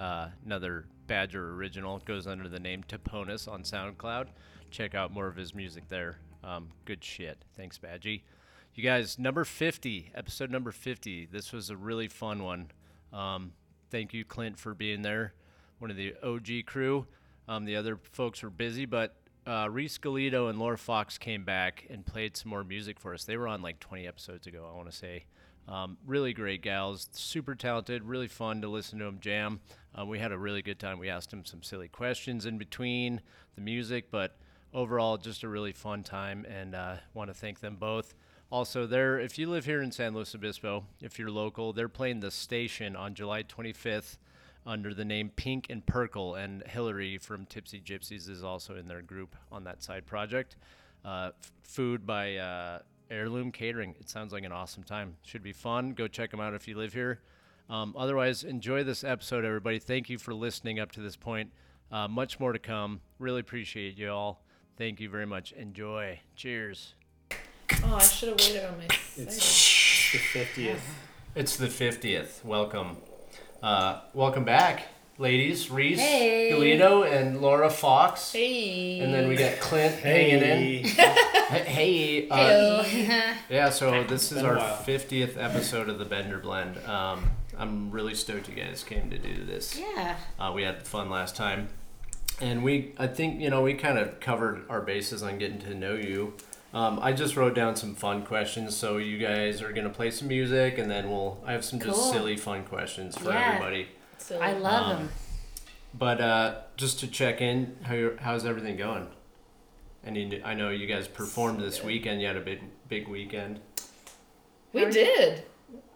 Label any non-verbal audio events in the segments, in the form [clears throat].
Uh, another Badger original goes under the name Toponus on SoundCloud. Check out more of his music there. Um, good shit. Thanks, Badgie. You guys, number 50, episode number 50. This was a really fun one. Um, thank you, Clint, for being there. One of the OG crew. Um, the other folks were busy, but uh, Reese Galido and Laura Foxx came back and played some more music for us. They were on like 20 episodes ago, I want to say. Um, really great gals, super talented, really fun to listen to them jam. Uh, we had a really good time. We asked them some silly questions in between the music, but overall, just a really fun time, and uh, want to thank them both. Also, they're if you live here in San Luis Obispo, if you're local, they're playing the station on July 25th under the name Pink and Purple, and Hillary from Tipsy Gypsies is also in their group on that side project. Uh, f- food by uh, Heirloom Catering. It sounds like an awesome time. Should be fun. Go check them out if you live here. Um, otherwise, enjoy this episode, everybody. Thank you for listening up to this point. Uh, much more to come. Really appreciate you all. Thank you very much. Enjoy. Cheers. Oh, I should have waited on my It's thing. the fiftieth. [sighs] It's the 50th. Welcome. Uh, welcome back, ladies. Reese, Hey. Galido, and Laura Foxx. Hey. And then we got Clint hanging in. [laughs] Hey, Hey, uh, Heyo. [laughs] yeah. So this is our fiftieth episode of the Bender Blend. Um, I'm really stoked you guys came to do this. Yeah. Uh, we had fun last time, and we I think you know we kind of covered our bases on getting to know you. Um, I just wrote down some fun questions, so you guys are gonna play some music, and then we'll I have some just silly fun questions for Yeah. everybody. So, I love Um, them. But uh, just to check in, how you how's everything going? And you, I know you guys performed this good. weekend. You had a big big weekend. we did.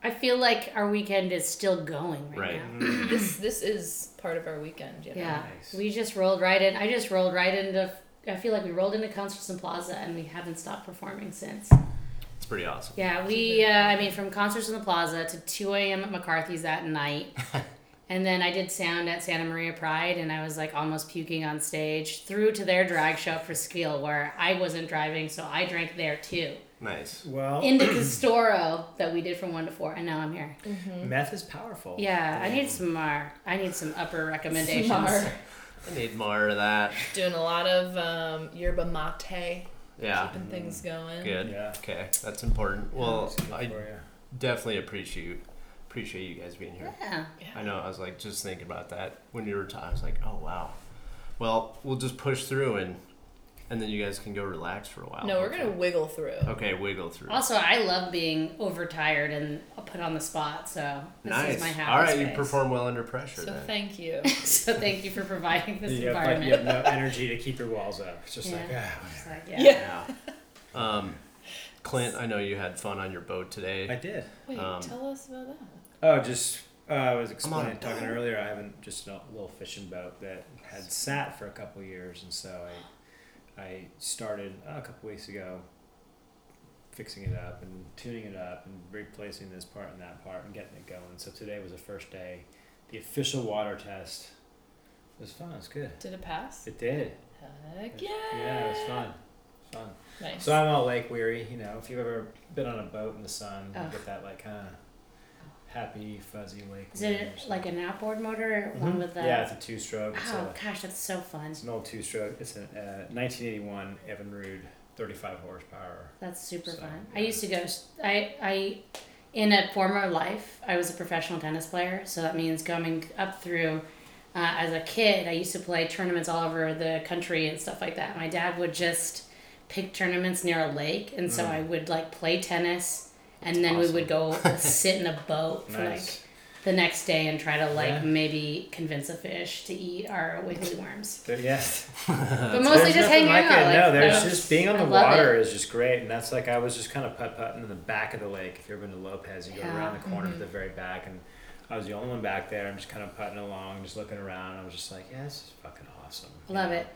I feel like our weekend is still going right, Right. now. [laughs] This this is part of our weekend. You know? Yeah. Nice. We just rolled right in. I just rolled right into. I feel like we rolled into Concerts in Plaza and we haven't stopped performing since. It's pretty awesome. Yeah, we. Uh, I mean, from Concerts in the Plaza to 2 a.m. at McCarthy's that night. [laughs] And then I did sound at Santa Maria Pride, and I was like almost puking on stage. Through to their drag show for Skill, where I wasn't driving, so I drank there too. Nice. Well, into the [clears throat] Castoro that we did from one to four, and now I'm here. meth is powerful. Yeah, I need some more. I need some upper recommendations. Smart. I need more of that. Doing a lot of um, yerba mate, Yeah. keeping things going. Good. Yeah. Okay, that's important. Well, That's I definitely appreciate appreciate you guys being here. Yeah. I know. I was like just thinking about that when you were talking. I was like, oh wow. Well, we'll just push through and and then you guys can go relax for a while. No, we're okay. gonna wiggle through. Okay, wiggle through. Also, I love being overtired and put on the spot, so this nice. is my happy All right, you perform well under pressure So then. thank you. [laughs] so thank you for providing this You have, like, you environment. have no energy to keep your walls up. It's just like, Yeah. ah, It's whatever. like, yeah. Yeah. Yeah. Um, Clint, I know you had fun on your boat today. I did. Wait, Um, tell us about that. Oh, just uh, I was explaining, talking earlier. I haven't just a little fishing boat that had sat for a couple years, and so I I started uh, a couple weeks ago fixing it up and tuning it up and replacing this part and that part and getting it going. So today was the first day. The official water test it was fun. It was good. Did it pass? It did. Heck It- yeah. Yeah, it was fun. Fun. Nice. So I'm all lake weary, you know. If you've ever been on a boat in the sun, you get that like kind of happy, fuzzy lake. Is it like an outboard motor? something. One with the. Yeah, it's a two-stroke. Oh a, gosh, that's so fun. it's an old two-stroke. It's a uh, 1981 Evinrude, 35 horsepower. That's super So, fun. yeah. I used to go. I I in a former life, I was a professional tennis player, so that means coming up through. Uh, as a kid, I used to play tournaments all over the country and stuff like that. My dad would just pick tournaments near a lake, and so Mm. I would like play tennis, and then we would go [laughs] sit in a boat for like the next day and try to like Yeah. maybe convince a fish to eat our wiggly worms. Yes. [laughs] But mostly There's just hanging like out. it. like, no, there's that- just being on the water it. is just great, and that's like I was just kind of putt putting in the back of the lake. If you've ever been to Lopez, you go around the corner to mm-hmm. the very back, and I was the only one back there. I'm just kind of putting along, just looking around. I was just like, yeah, this is fucking awesome. you Love know? it.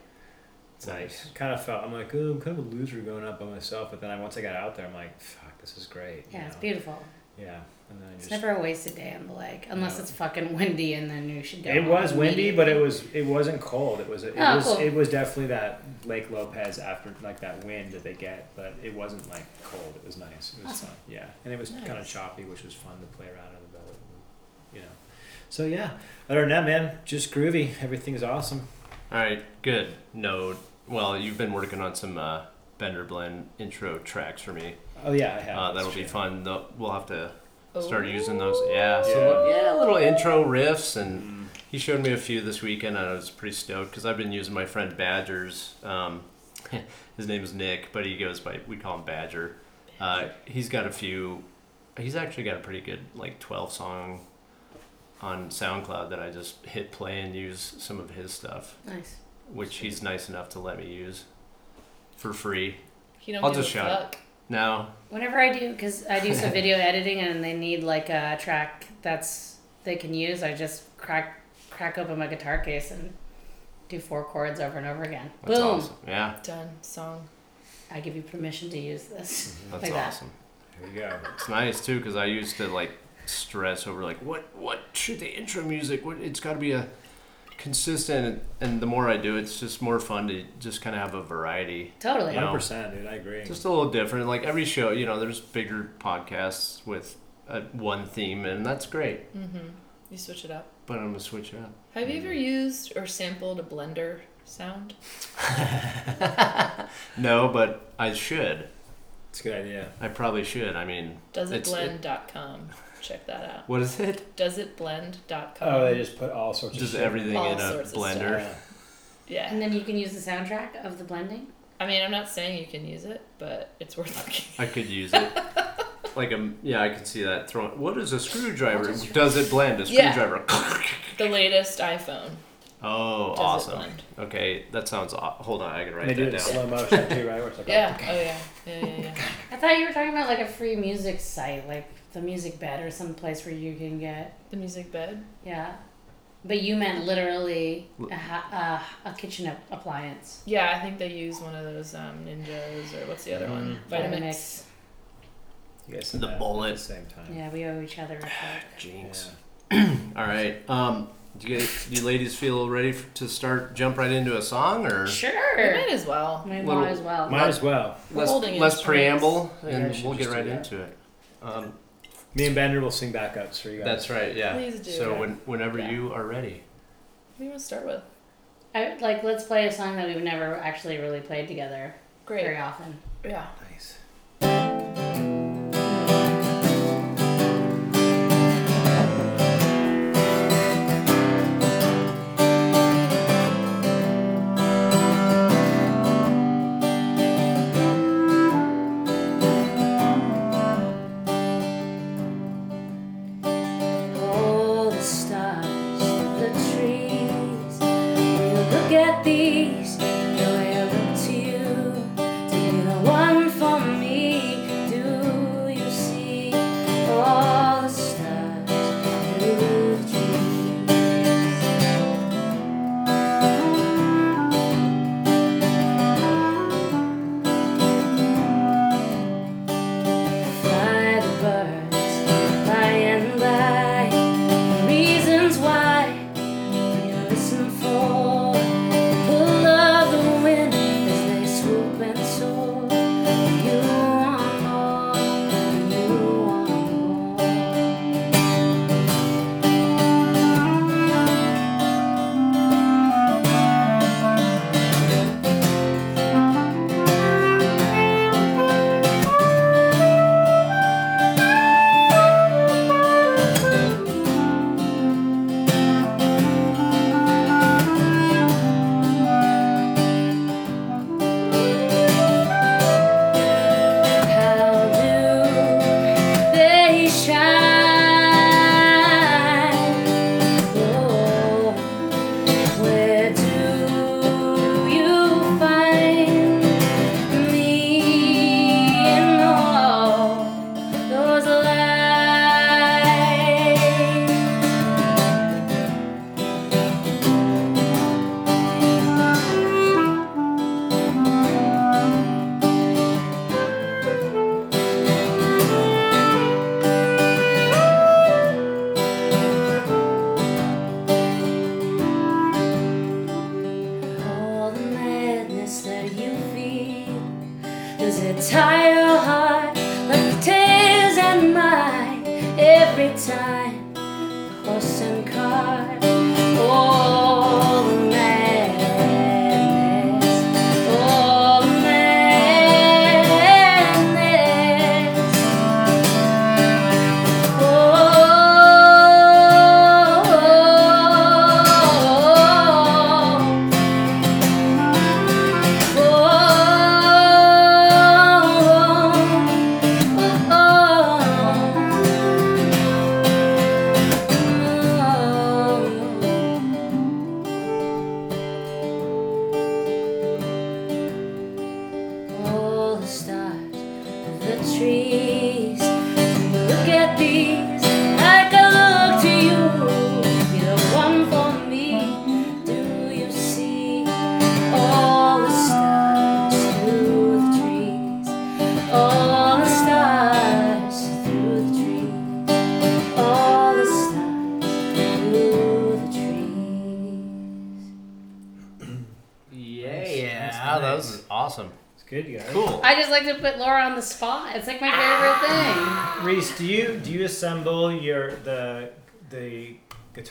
It's like Nice. kind of felt I'm like, oh, I'm kind of a loser going up by myself. But then I once I got out there, I'm like, fuck, this is great. you Yeah, it's beautiful. Yeah, and then I It's just never a wasted day on the lake, unless No. it's fucking windy, and then you should go. it was windy, but it was it wasn't cold. It was it Oh, was cool. it was definitely that Lake Lopez after like that wind that they get, but it wasn't like cold. It was nice. It was Awesome. fun. Yeah, and it was kind of choppy, which was fun to play around in the boat. You know, So yeah, other than that, man, just groovy. Everything's awesome. All right, good. No, well, you've been working on some uh, Bender Blend intro tracks for me. Oh yeah, I have. Uh, that'll be true. fun. Though We'll have to start Oh. using those. Yeah, so yeah, little intro riffs, and Mm. he showed me a few this weekend, and I was pretty stoked because I've been using my friend Badger's. Um, [laughs] his name is Nick, but he goes by we call him Badger. Uh, he's got a few. He's actually got a pretty good like twelve song on SoundCloud that I just hit play and use some of his stuff, Nice. which he's nice enough to let me use for free. He don't I'll give just a shout it. fuck. Now, Whenever I do, because I do some [laughs] video editing and they need like a track that's they can use, I just crack crack open my guitar case and do four chords over and over again. that's Boom! awesome. Yeah, Done. Song. I give you permission to use this. Mm-hmm. [laughs] that's Like that. awesome. There you go. It's nice too because I used to like stress over like what what should the intro music what it's got to be a consistent and the more I do it's just more fun to just kind of have a variety Totally. Yeah. Hundred percent, dude. I agree. just a little different like every show you know there's bigger podcasts with a, one theme and that's great Mm-hmm. You switch it up. but I'm gonna switch it up Have you ever used or sampled a blender sound? [laughs] no but I should It's a good idea. I probably should I mean It's- Doesitblend.com. Check that out. what is it Doesitblend.com. Oh, they just put all sorts of just shit. everything All in a sorts of blender Yeah. Yeah. And then you can use the soundtrack of the blending. I mean, I'm not saying you can use it, but it's worth looking. I could use it. [laughs] Like a yeah, I can see that throwing. What is a screwdriver? What is- Does it blend? A Yeah. screwdriver. The latest iPhone. oh, Does it awesome. blend? Okay, that sounds. aw- Hold on, I can write They do that it in down. slow motion too, right? Where it's like, Yeah. [laughs] Oh yeah. Yeah yeah yeah. I thought you were talking about like a free music site, like the Music Bed or some place where you can get The music bed. yeah. But you meant literally a, ha- uh, a kitchen ap- appliance. Yeah, I think they use one of those um, ninjas or what's the other one? Mhm. Vitamix. Vitamix. You guys said The that bullet. at the same time. Yeah, we owe each other a. Jinx. Yeah. [clears throat] All right. Um, do you, guys, do you ladies feel ready f to start jump right into a song or We Sure. might as well. We Little- might as well. Might as well. We're less, holding less preamble and I should we'll get right that. into it. Um, Me and Bender will sing backups for you guys. that's right. Yeah. Please do. So when, whenever Yeah. you are ready. What do you want to start with? I, like, let's play a song that we've never actually really played together Great. very often. Yeah.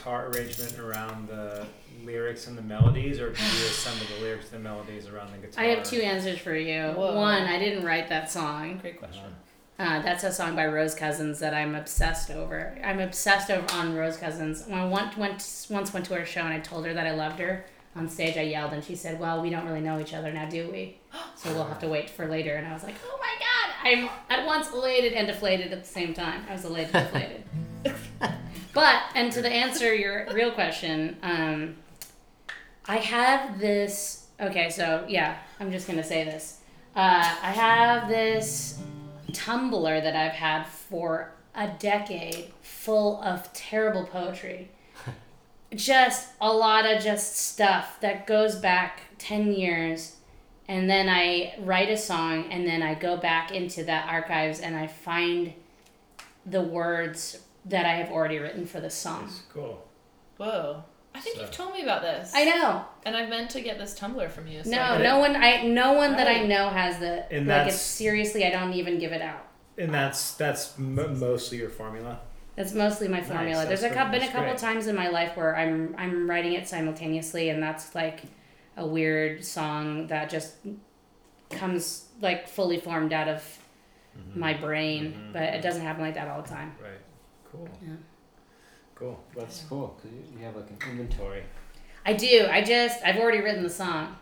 Guitar arrangement around the lyrics and the melodies, or do you assemble the lyrics and the melodies around the guitar? I have two answers for you. Whoa. One, I didn't write that song. Great question. Uh, that's a song by Rose Cousins that I'm obsessed over. I'm obsessed over on Rose Cousins. When I went, went once went to her show and I told her that I loved her on stage, I yelled and she said, "Well, we don't really know each other now, do we? [gasps] So we'll have to wait for later." And I was like, "Oh my god!" I'm at once elated and deflated at the same time. I was elated, and deflated. [laughs] but and to the answer your real question, um, I have this. Okay, so yeah, I'm just gonna say this. Uh, I have this Tumblr that I've had for a decade, full of terrible poetry. [laughs] just a lot of just stuff that goes back 10 years and then I write a song and then I go back into that archives and I find the words that I have already written for the song. It's cool. Whoa. I think So- you've told me about this. I know. And I've meant to get this Tumblr from you. So No, I- no one I no one that I know has the And like that's- it's seriously I don't even give it out. And that's that's m- mostly your formula. That's mostly my Nice, formula. There's a couple, been a couple great. times in my life where I'm I'm writing it simultaneously, and that's like a weird song that just comes like fully formed out of my brain, Mhm. but it doesn't happen like that all the time. Right. Cool. Yeah. Cool. That's cool because you, you have like an inventory. I do. I just I've already written the song.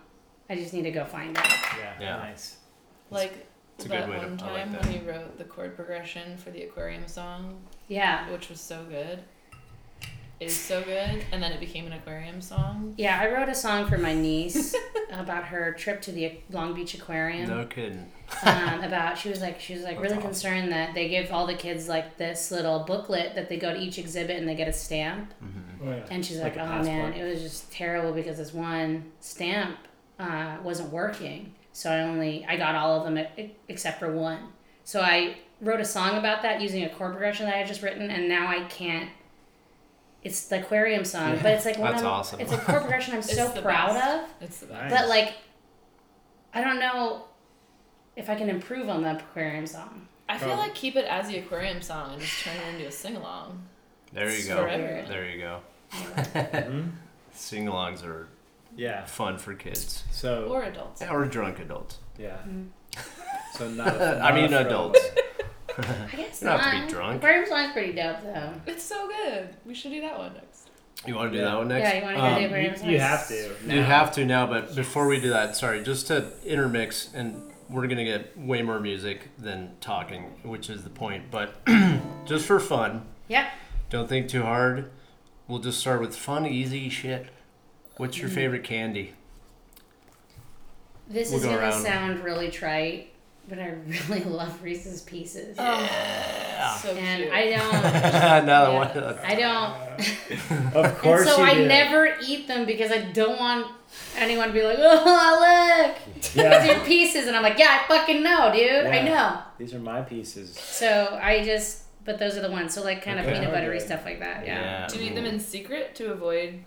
I just need to go find it. Yeah. Yeah. Nice. like It's a that good way to- one I like time that. when you wrote the chord progression for the aquarium song, Yeah. which was so good. Is so good, and then it became an aquarium song. Yeah, I wrote a song for my niece [laughs] about her trip to the Long Beach Aquarium. No kidding. um, about she was like she was like That's really awesome. concerned that they give all the kids like this little booklet that they go to each exhibit and they get a stamp Oh, yeah. and she's Like like, oh man it was just terrible because this one stamp uh, wasn't working so i only i got all of them e- except for one so i wrote a song about that using a chord progression that i had just written and now i can't it's the aquarium song but it's like one That's I'm, awesome. it's a chord progression i'm [laughs] so proud best. of It's the best. But like, I don't know if I can improve on the aquarium song. I feel Probably. like keep it as the aquarium song and just turn it into a sing along. There you go. Forever. There you go. Mhm. [laughs] Sing-alongs are Yeah. fun for kids So Or adults. or drunk adults. yeah. Mhm. So not. a- [laughs] I not a mean adults. I guess You don't have to be drunk. Aquarium song's pretty dope though. It's so good. We should do that one next. You want to do Yeah. that one next? Yeah, you want to go Um, to the You, aquarium song? you have to. You have to now, but before we do that, sorry, just to intermix, and we're gonna get way more music than talking, which is the point. But [clears throat] just for fun, Yeah. don't think too hard. We'll just start with fun, easy shit. What's your favorite candy? This We'll is go gonna around. sound really trite, but I really [laughs] love Reese's Pieces. Yeah. So and cute. I don't. [laughs] now Yeah. one. I don't. [laughs] Of And course so you I do. never eat them because I don't want anyone to be like, oh, look, it's Yeah. your pieces. And I'm like, yeah, I fucking know, dude. I know. These are my pieces. So I just, but those are the ones. So like kind of peanut buttery Okay. stuff like that. Yeah. Yeah. Do you eat them in secret to avoid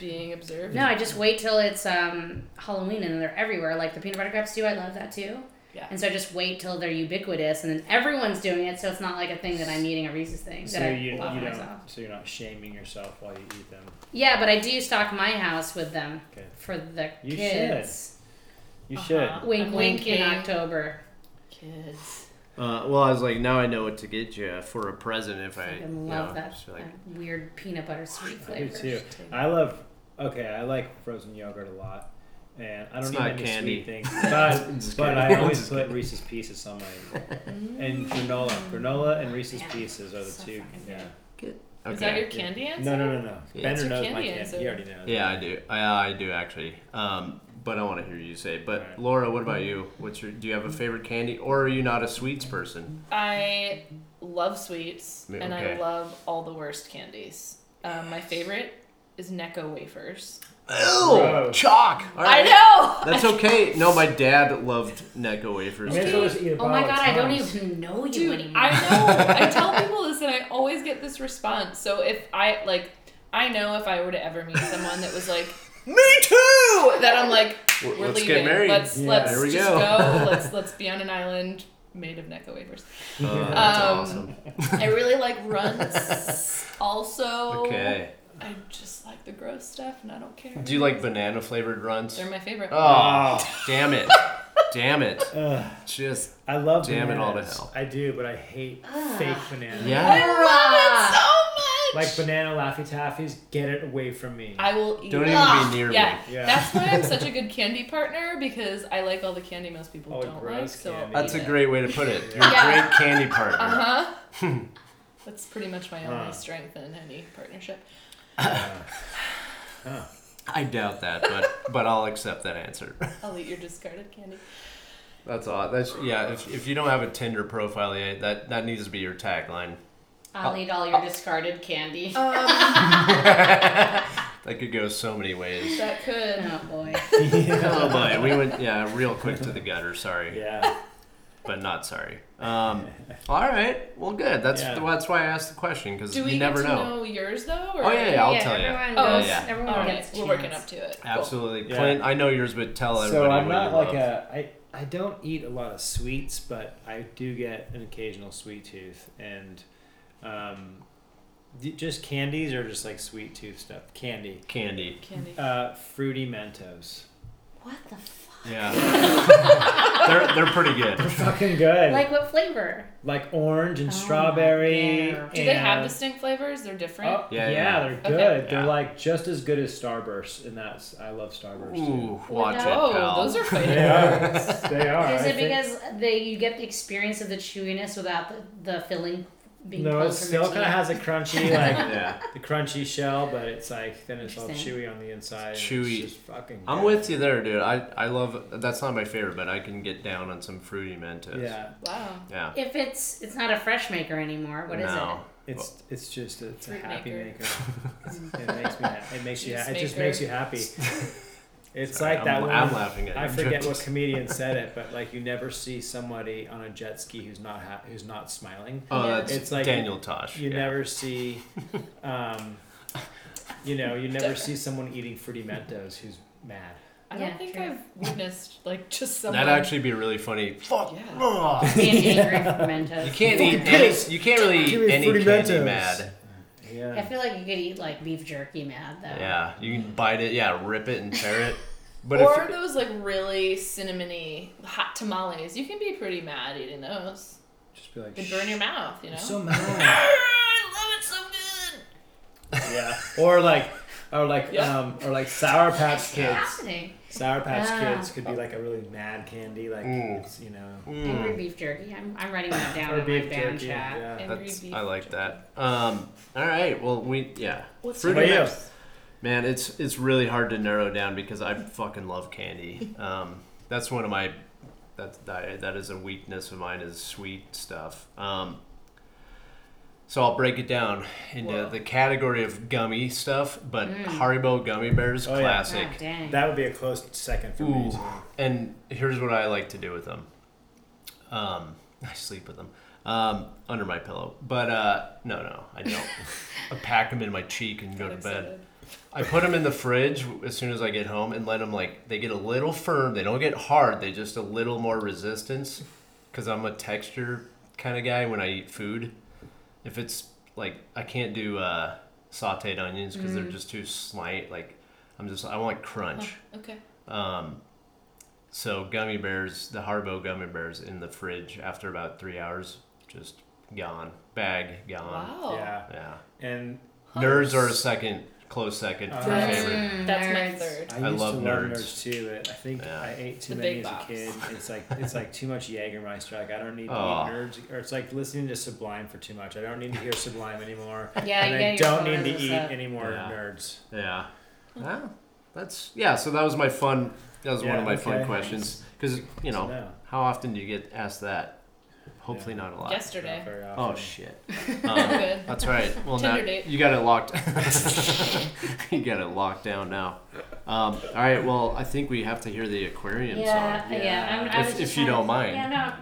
being observed? No, I just wait till it's um, Halloween and they're everywhere. Like the peanut butter cups do. I love that too. Yeah. And so I just wait till they're ubiquitous, and then everyone's doing it. So it's not like a thing that I'm eating a Reese's thing So that I you, you don't. Myself. So you're not shaming yourself while you eat them. Yeah, but I do stock my house with them Okay. for the You kids. You Uh-huh. should. Wink, I'm wink in. October. Kids. Uh, well, I was like, now I know what to get you for a present if I, I you know, love that, like, that weird peanut butter sweet I do flavor. too. I love. Okay, I like frozen yogurt a lot, and I don't It's eat not any candy. sweet things. [laughs] But, but. I [laughs] always It's put candy. Reese's Pieces on my Mm. and granola. Granola and Reese's Yeah. Pieces are the So two. fucking Yeah. good. Is that your candy answer? No, no, no, no. Yeah. Bender What's your knows my candy candy. answer? He already knows. Yeah, I do. I, I do actually. Um, but I want to hear you say. it. But Alright. Laura, what about you? What's your? Do you have a favorite candy, or are you not a sweets person? I love sweets Me- and I okay. love all the worst candies. Um, my favorite is Necco wafers. Ew, Gross. chalk. All I right. know. That's okay. No, my dad loved Necco wafers. You may as well just eat a Oh my bottle of god, I don't Tums. even know you Dude, anymore. I know. [laughs] I tell people this, and I always get this response. So if I like, I know if I were to ever meet someone that was like, [laughs] Me too. that I'm like, We're- We're let's leaving. get married. Let's Yeah. let's There we just go. go. [laughs] Let's let's be on an island made of Necco wafers. Oh, that's Um, awesome. I really like runts. Also, Okay. I just like the gross stuff, and I don't care. Do you like banana flavored runts? They're my favorite. Oh, Oh. damn it. [laughs] Damn it. Ugh. Just I love Damn it all to hell. I do, but I hate Ah. fake bananas. Yeah. I love it so much. Like banana laffy taffies, get it away from me. I will eat. Don't it. even Ugh. be near yeah. me. Yeah. That's why I'm such a [laughs] good candy partner because I like all the candy most people Oh, don't like. gross So That's a it. great way to put it. You're a great candy partner. Uh huh. [laughs] That's pretty much my only Huh. strength in any partnership. Uh, [sighs] huh. I doubt that, but but I'll accept that answer. I'll eat your discarded candy. That's odd. That's yeah. If, if you don't have a Tinder profile yet, that that needs to be your tagline. I'll eat all your discarded candy. Um, [laughs] That could go so many ways. that could. Oh boy. [laughs] oh boy, we went yeah real quick to the gutter. Sorry, Yeah. But not sorry. Um, all right, well good. That's Yeah. that's why I asked the question because we you never get to know. know. yours though? Or? Oh yeah, yeah, I'll tell you. everyone Oh, Goes, yeah. Everyone All right, gets we're working up to it. Cool. Absolutely, Yeah. Clint. I know yours, but tell everybody So I'm not like love. a I I don't eat a lot of sweets, but I do get an occasional sweet tooth, and um, just candies or just like sweet tooth stuff. Candy, candy. Candy. uh, fruity Mentos. What the fuck? Yeah, [laughs] they're they're pretty good. They're fucking good. Like what flavor? Like orange and Oh, strawberry. yeah. Do they have distinct flavors? They're different. Oh, Yeah, yeah, yeah. they're Okay. good. They're Yeah. like just as good as Starburst, and that's I love Starburst too. Ooh, watch it, oh, pal. those are They fighting are. They are. Is I it think- because they you get the experience of the chewiness without the, the filling being No, it still kind of has a crunchy [laughs] like Yeah, the crunchy shell, but it's like then it's all chewy on the inside. and Chewy. It's just fucking. I'm good. with you there, dude. I I love. That's not my favorite, but I can get down on some fruity Mentos. Yeah, Wow. Yeah. If it's it's not a fresh maker anymore, what is it? no. it's it's just a, it's a happy maker. maker. [laughs] it makes me. ha- It makes you. Juice Ha- it just makes you happy. [laughs] It's Sorry, like that I'm, one. I'm laughing at I your [laughs] forget what comedian said it, but like you never see somebody on a jet ski who's not ha- who's not smiling. Oh, Yeah. that's It's like Daniel Tosh. You yeah. never see, [laughs] um, you know, you never see someone eating fruity Mentos who's mad. I don't think true. I've witnessed like just someone. That'd actually be really funny. Fuck. Yeah. Ugh. being angry for Mentos? You can't eat any. You can't really eat me any fruity candy Mentos. mad. Yeah. I feel like you could eat like beef jerky mad though. Yeah, you can bite it. Yeah, rip it and tear it. [laughs] But or if those like really cinnamony hot tamales. You can be pretty mad eating those. Just be like, They burn your mouth, you know. I'm so [laughs] mad. I love it so good. [laughs] yeah. Or like, or like, Yeah. um, or like Sour Patch What's Kids. happening? Sour Patch Ah. Kids could be like a really mad candy, like Mm. it's you know. Angry mm, beef jerky. I'm, I'm writing that down Or in my beef band jerky. chat. Yeah. Angry beef I like jerky. that. Um, all right. Well, we yeah. What's Fruity What about you? Man, it's it's really hard to narrow down because I fucking love candy. [laughs] Um, that's one of my that that that is a weakness of mine is sweet stuff. Um, so I'll break it down into Whoa. the category of gummy stuff, but Mm. Haribo gummy bears Oh, classic. Ah, dang. That would be a close second for me Ooh. too. And here's what I like to do with them. Um, [laughs] I sleep with them um, under my pillow, but uh, no, no, I don't. [laughs] I pack them in my cheek and go to bed. excited. I put them in the fridge as soon as I get home and let them like they get a little firm. They don't get hard. They just a little more resistance because I'm a texture kind of guy when I eat food. If it's like I can't do uh, sautéed onions because they're Mm. just too slight. Like I'm just I want crunch. Okay. Um, so gummy bears, the Haribo gummy bears in the fridge after about three hours, just gone. Bag gone. Wow. Yeah. Yeah. And Nerds are a second, close second uh, for Nerds. favorite. That's my third. I, I love to love nerds. nerds too, but I think Yeah. I ate too The many big as a kid. It's like it's like too much Jägermeister. Like I don't need to Oh. eat nerds, or it's like listening to Sublime for too much. I don't need to hear Sublime anymore. [laughs] Yeah, and you I get don't need to eat stuff. any more Yeah. nerds. Yeah. Wow. That's yeah. So that was my fun. That was one of my fun questions because you know So, how often do you get asked that? Hopefully Yeah. not a lot. Yesterday. not Oh shit. [laughs] Um, that's right. Well now date. you got it locked. [laughs] [laughs] you got it locked down now. Um, all right. Well, I think we have to hear the aquarium Yeah, song. yeah. Yeah. I'm, If- was if you don't mind. Yeah, no.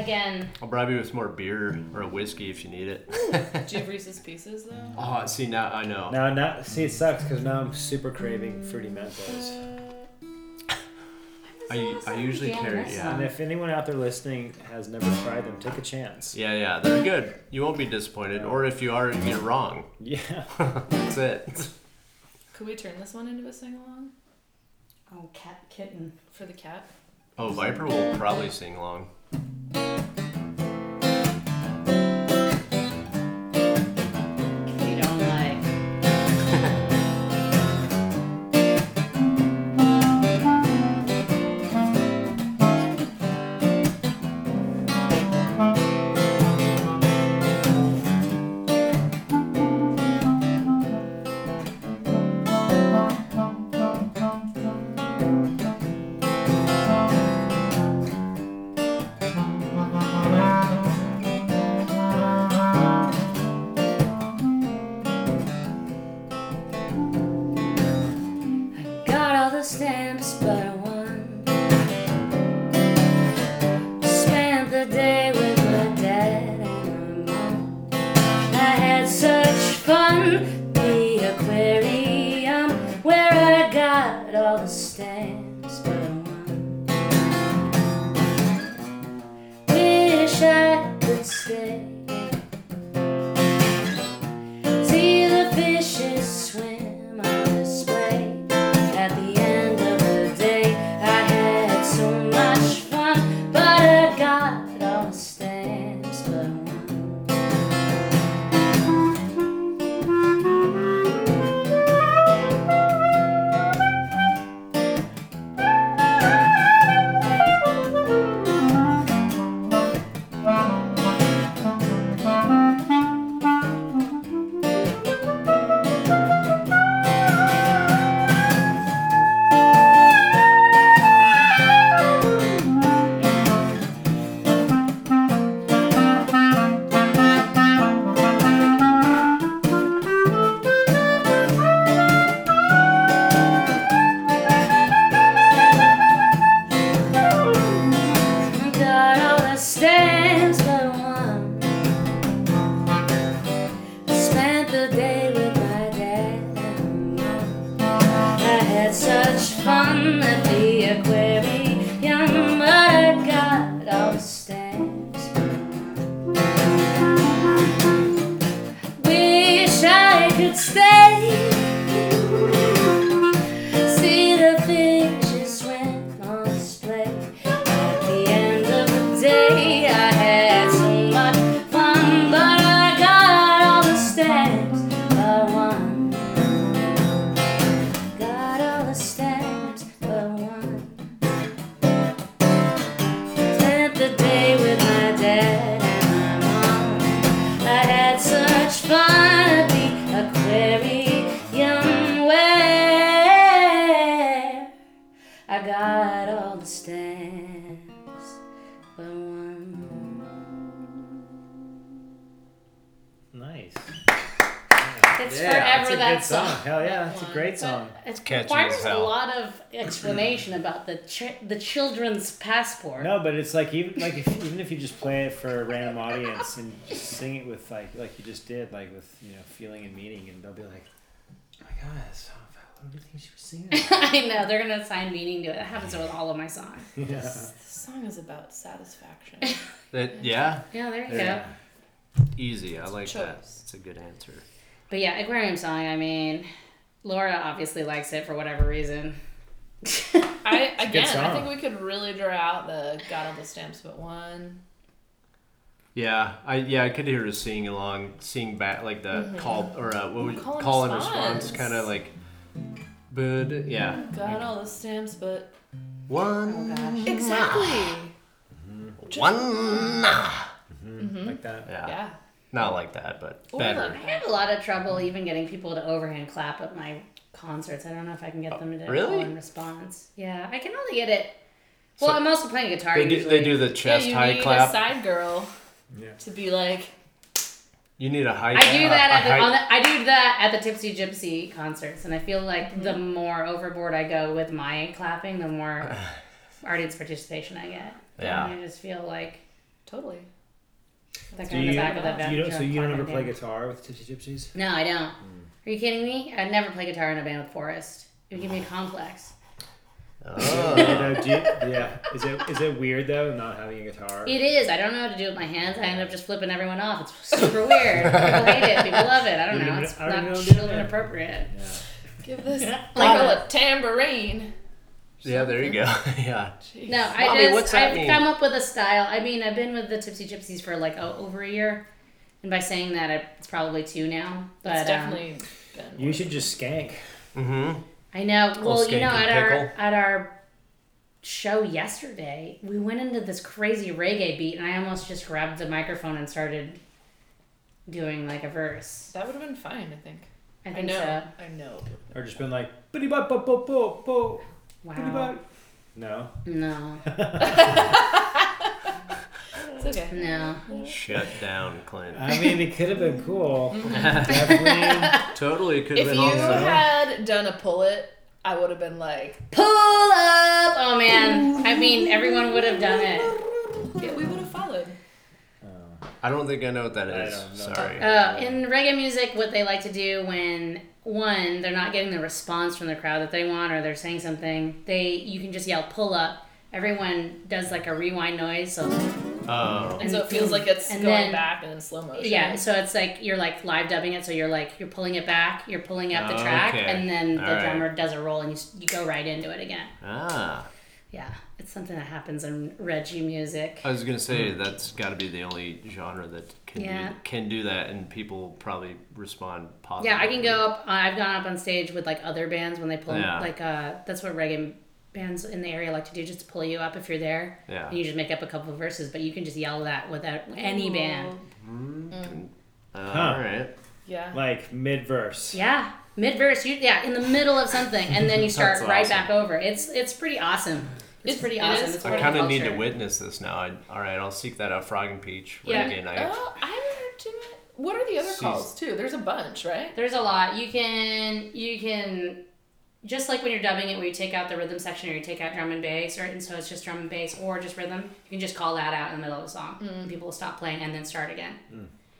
Again, I'll bribe you with some more beer or a whiskey if you need it. Do you have Reese's Pieces though? Oh, see now I know. Now, now, see, it sucks because now I'm super craving fruity Mentos. I, I usually carry that's yeah. And if anyone out there listening has never tried them, take a chance. Yeah, yeah, they're good. You won't be disappointed, or if you are, you're wrong. Yeah. [laughs] That's it. Could we turn this one into a sing along Oh, cat kitten. for the cat? Oh, Viper will probably sing along. Stay. Great song. It catchy requires as a lot of explanation about the ch- the children's passport. No, but it's like even like if, even if you just play it for a random audience and just sing it with like like you just did, like with you know feeling and meaning, and they'll be like, "Oh my god, that song about what do you think she was singing?" [laughs] I know they're gonna assign meaning to it. That happens with all of my songs. [laughs] yeah. This song is about satisfaction. [laughs] That yeah, Yeah, there you Yeah. go. easy. I like that. It's a good answer. But yeah, aquarium song. I mean, Laura obviously likes it for whatever reason. [laughs] I again, I think we could really draw out the got all the stamps but one. Yeah, I yeah I could hear her singing along, sing back like the mm-hmm. call or uh, what would Call and call and response, response. kind of like, but yeah, Got all the stamps but one oh, gosh. exactly. Mm-hmm. one. Mm-hmm. like that. Yeah. Yeah. Not like that, but Or better. like- I have a lot of trouble even getting people to overhand clap at my concerts. I don't know if I can get them to Oh, really? call and response. Yeah, I can only get it. Well, I'm also playing guitar. They do usually. they do the Yeah, chest you high need a clap. side girl Yeah. to be like, You need a high. I do that at the, high- on the I do that at the Tipsy Gypsy concerts, and I feel like Mm-hmm. the more overboard I go with my clapping, the more [laughs] audience participation I get. Yeah. and I just feel like totally. That Do guy in you, the back of the do you don't, so you don't ever play guitar with Tipsy Gypsies? No, I don't. Hmm. Are you kidding me? I'd never play guitar in a band with Forrest. It would give me a complex. Oh. yeah, no, do you, yeah. Is it is it weird though not having a guitar? It is. I don't know how to do it with my hands. I end up just flipping everyone off. It's [laughs] super weird. People hate it. People love it. I don't You know. don't It's I don't not even know what to do children appropriate. yeah. Give this [laughs] Like girl a- a tambourine. Yeah, there you go. [laughs] yeah. Jeez. No, I I mean, just what's that I've mean? come up with a style. I mean, I've been with the Tipsy Gypsies for like oh, over a year, and by saying that, it's probably two now. But It's um, definitely been. You should just skank. Mm-hmm. I know. Well, you know, and at our at our show yesterday, we went into this crazy reggae beat, and I almost just grabbed the microphone and started doing like a verse. That would have been fine, I think. I I know. so. I know. Or just been like, bitty bop bop bop bop bop. bitty Wow. bop. No. No. It's okay. No. Shut down, Clint. I mean, it could have been cool. [laughs] Definitely. totally could have been If you awesome. had done a pull it, I would have been like, Pull up! Oh man. I mean, everyone would have done it. yeah, we would have followed. Oh. I don't think I know what that is. I don't know. Sorry. Uh, in reggae music, what they like to do when one they're not getting the response from the crowd that they want, or they're saying something, they you can just yell "pull up." Everyone does like a rewind noise, so Oh. And so it feels like it's And going then- back and in slow motion. yeah. So it's like you're like live dubbing it, so you're like you're pulling it back, you're pulling up the track, okay. and then the All right. drummer does a roll, and you you go right into it again. Ah. Yeah, it's something that happens in reggae music. I was gonna say that's got to be the only genre that can Yeah. do, can do that, and people probably respond positively. Yeah, I can go up. I've gone up on stage with like other bands when they pull. Yeah. Like uh, that's what reggae bands in the area like to do, just to pull you up if you're there. Yeah. And you just make up a couple of verses, but you can just yell that without any band. Uh, Huh. All right. Yeah. Like mid verse. Yeah, mid verse. You yeah, in the middle of something, and then you [laughs] start right awesome. back over. It's it's pretty awesome. It's, It's- pretty it awesome. is. It's I kind of of need to witness this now. I, all right, I'll seek that out. Frog and Peach Yeah. reggae night. Oh, I haven't heard too much. What are the other Seas- calls too? There's a bunch, right? There's a lot. You can you can just like when you're dubbing it, where you take out the rhythm section or you take out drum and bass, or and so it's just drum and bass or just rhythm. You can just call that out in the middle of the song, mm. and people will stop playing and then start again.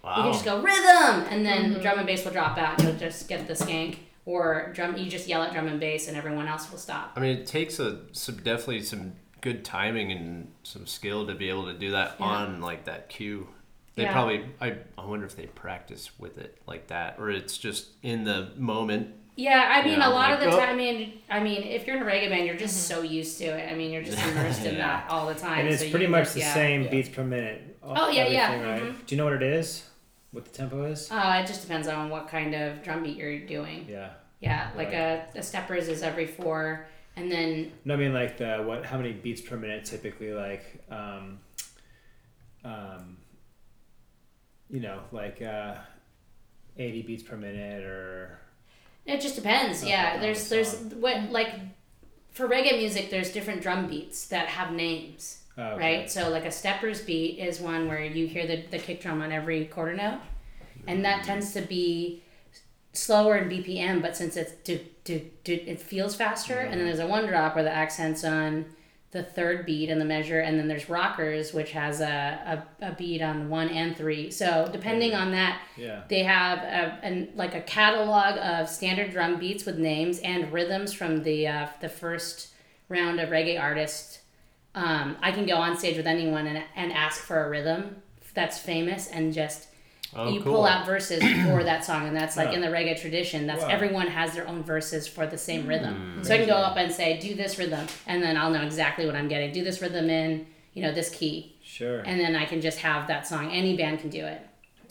Wow. You can just go rhythm, and then mm-hmm. drum and bass will drop out. You'll just get the skank, or drum. You just yell at drum and bass, and everyone else will stop. I mean, it takes a some definitely some good timing and some skill to be able to do that Yeah. on like that cue. They Yeah. probably. I, I wonder if they practice with it like that, or it's just in the moment. Yeah, I mean, Yeah, a lot like, of the oh. time. I mean, I mean, if you're in a reggae band, you're just mm-hmm. so used to it. I mean, you're just [laughs] immersed in that all the time. And it's so pretty can much just- the yeah. same Yeah. beats per minute. Oh, yeah, yeah, everything, Right? Mm-hmm. Do you know what it is? What the tempo is? Uh, it just depends on what kind of drum beat you're doing. Yeah. Yeah, like a, a steppers is every four, and then No, I mean like the what? How many beats per minute typically? Like, um, um, you know, like uh, eighty beats per minute, or it just depends. Yeah, there's the there's what like for reggae music, there's different drum beats that have names, oh, okay. right? So like a steppers beat is one where you hear the the kick drum on every quarter note, and that tends to be slower in BPM, but since it's do do do, it feels faster. And then there's a one drop where the accent's on the third beat in the measure, and then there's rockers, which has a, a, a beat on one and three. So depending on that, Yeah. they have a, an, like a catalog of standard drum beats with names and rhythms from the uh, the first round of reggae artists. Um, I can go on stage with anyone and, and ask for a rhythm that's famous and just Oh, you cool. pull out verses for that song, and that's like Huh. in the reggae tradition. That's Wow. everyone has their own verses for the same Hmm. rhythm. So I can go up and say, "Do this rhythm," and then I'll know exactly what I'm getting. Do this rhythm in you know this key, Sure. and then I can just have that song. Any band can do it.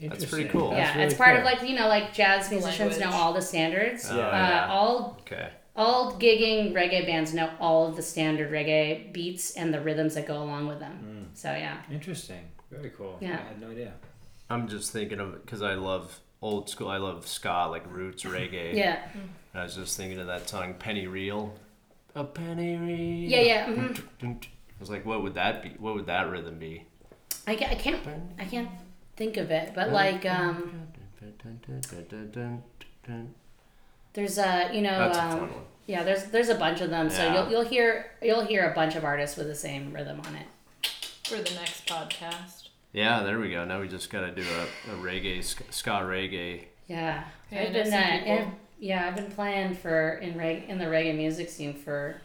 That's pretty cool. Yeah, really it's part cool. of like you know like jazz The musicians know all the standards. Oh, uh, yeah. All Okay. All gigging reggae bands know all of the standard reggae beats and the rhythms that go along with them. So yeah, Interesting. Very cool. Yeah. I had no idea. I'm just thinking of it because I love old school. I love ska, like roots reggae. [laughs] yeah, And I was just thinking of that song, Penny Reel. A penny reel. yeah, yeah. mhm. I was like, what would that be? What would that rhythm be? I, ca- I can't I can't think of it, but like um, there's a you know That's a um, fun one. yeah there's there's a bunch of them. So Yeah. you'll you'll hear you'll hear a bunch of artists with the same rhythm on it. For the next podcast. Yeah, there we go. Now we just got to do a, a reggae, ska, ska reggae. Yeah, Yeah, I I've know been some uh, people. in, yeah I've been playing for in reg in the reggae music scene for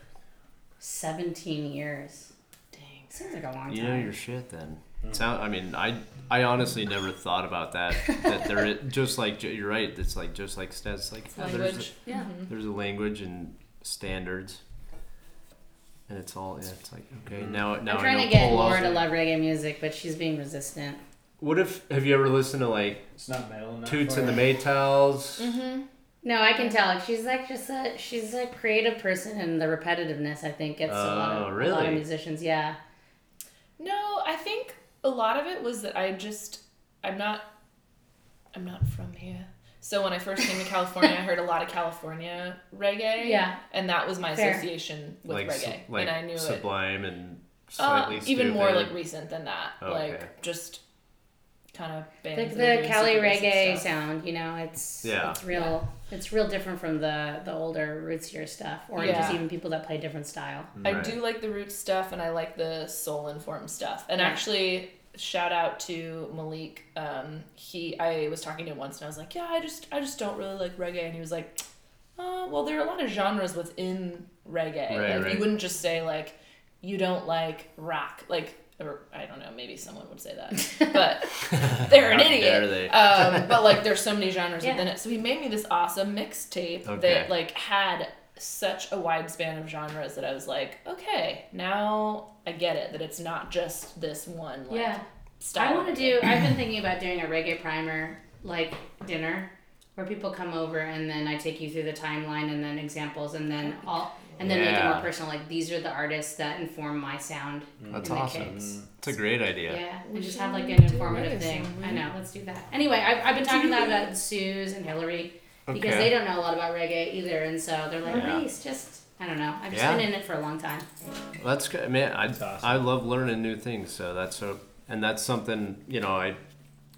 17 years. Dang. Seems like a long You know time. your shit then. Sound. I mean, I I honestly never thought about that. that there, is, [laughs] just like you're right. It's like just like stats. Like uh, there's a, Language. Yeah. Mhm. there's a language and standards, and it's all. Yeah, it's like okay now now I'm I trying know to get Paul Laura to love reggae music, but she's being resistant. What if have you ever listened to like It's not metal enough. Toots and the. Maytals? Mm-hmm. No, I can tell. She's like just a she's a creative person, and the repetitiveness I think gets a lot Oh, of a lot of musicians. Yeah, No, I think a lot of it was that I just I'm not I'm not from here. So when I first came to California, I heard a lot of California reggae. Yeah. And that was my Fair. association with like reggae. su- like and I knew it Sublime and uh, slightly even more like recent than that. Okay. Like just kind of the, bands. that are the doing Cali reggae sound. You know, it's Yeah. it's real. It's real different from the the older rootsier stuff, or just even people that play different style. I do like the roots stuff and I like the soul informed stuff. And Yeah. actually, shout out to Malik. Um, he I was talking to him once and I was like, yeah, I just I just don't really like reggae. And he was like, uh, well, there are a lot of genres within reggae. Right, like right. you wouldn't just say like you don't like rock, like. Or I don't know, maybe someone would say that, [laughs] but they're an idiot. dare they. Um, [laughs] but like, there's so many genres Yeah. within it. So he made me this awesome mixtape Okay. that like had such a wide span of genres that I was like, okay, now I get it. That it's not just this one like Yeah. style. I want to do. I've been thinking about doing a reggae primer like dinner, where people come over and then I take you through the timeline and then examples and then all and then make it more personal. Like these are the artists that inform my sound. Mm. That's in awesome. kicks. It's a great idea. Yeah, We and just have like an informative thing. I know. Let's do that. Anyway, I've, I've been talking about that Suze and Hillary because Okay. they don't know a lot about reggae either, and so they're like, Yeah. "Please, just I don't know. I've just Yeah. been in it for a long time." That's good, man. I awesome. I love learning new things. So that's so, and that's something you know. I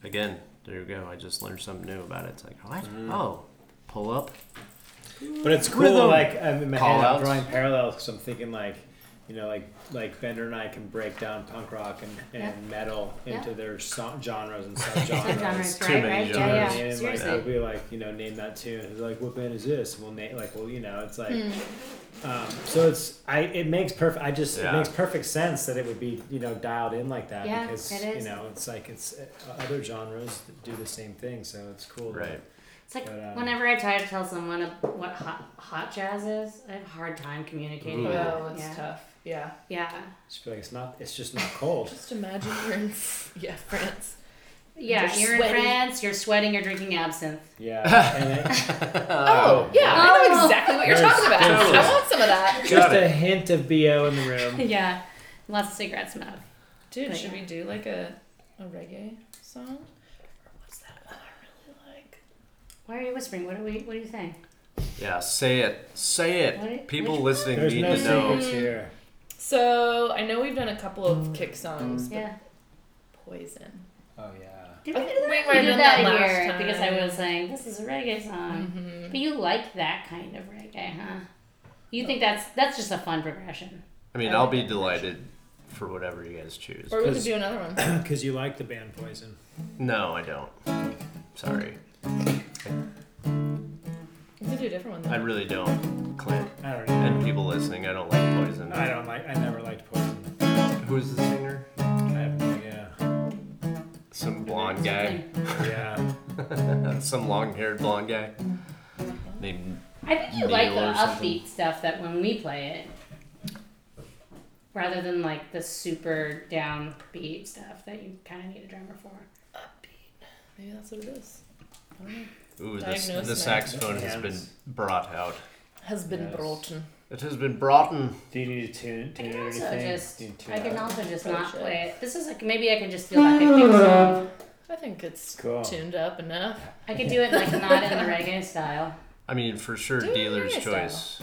again, there you go. I just learned something new about it. It's like what? Mm. Oh, pull up. But it's cool, Rhythm. like I'm in my Call head, I'm outs. drawing parallels because I'm thinking like, you know, like like Bender and I can break down punk rock and, and Yeah. metal Yeah. into their so- genres and [laughs] Subgenres, subgenres. Too right? many Right? You Yeah, yeah. I? And, like Seriously. they'll be like, you know, name that tune. It's like, what band is this? And we'll name like, well, you know, it's like, um, so it's I. It makes perfect. I just Yeah. it makes perfect sense that it would be you know dialed in like that Yeah, because it is. you know it's like it's uh, other genres that do the same thing. So it's cool. Right. It's like But, um, whenever I try to tell someone what hot, hot jazz is, I have a hard time communicating. Ooh. that. Oh, it's yeah. tough. Yeah. Yeah. Just be like it's not. It's just not cold. Just imagine you're in yeah France. Yeah, You're you're, in. France, you're sweating, you're drinking absinthe. yeah. [laughs] And it, Oh, yeah, I know Oh. exactly what you're There's- talking about. Totally. I want some of that. just a hint of bo in the room. [laughs] yeah. Lots of cigarette smoke. Dude, But should yeah. we do like a, a reggae song? Or what's that one I really like? Why are you whispering? What do we what do you think? Yeah, say it. Say What- it. People which- listening There's need no to know. secrets here. So I know we've done a couple of kick songs, but Yeah. Poison. Oh yeah. Did I we do think that? we We might have did done that, that last here because I was saying this is a reggae song. Mm-hmm. But you like that kind of reggae, huh? You think that's that's just a fun progression. I mean, I'll be delighted for whatever you guys choose. Or we could 'Cause- do another one. [clears throat] Because you like the band Poison. No, I don't. Sorry, We could do a different one. though. I really don't. Clint I don't know. and people listening, I don't like Poison. I don't like. I never liked Poison. Who's the singer? I have no idea. Some blonde guy. Yeah. [laughs] Some long-haired blonde guy named. I think you Neil like the or something. upbeat stuff that when we play it, rather than like the super downbeat stuff that you kind of need a drummer for. Upbeat. Maybe that's what it is. I don't know. Ooh, the, Diagnosed the now. saxophone has been Hands. brought out. Has been Yes. brought in. It has been brought in. Do you need to tune, I tune it can or also anything? just Do you tune I it can out? also just Probably not should. play it. This is like maybe I can just feel like a kick song. I think it's Cool. tuned up enough. I could do it like not in the reggae style. I mean, for sure, Do it dealer's reggae style. choice.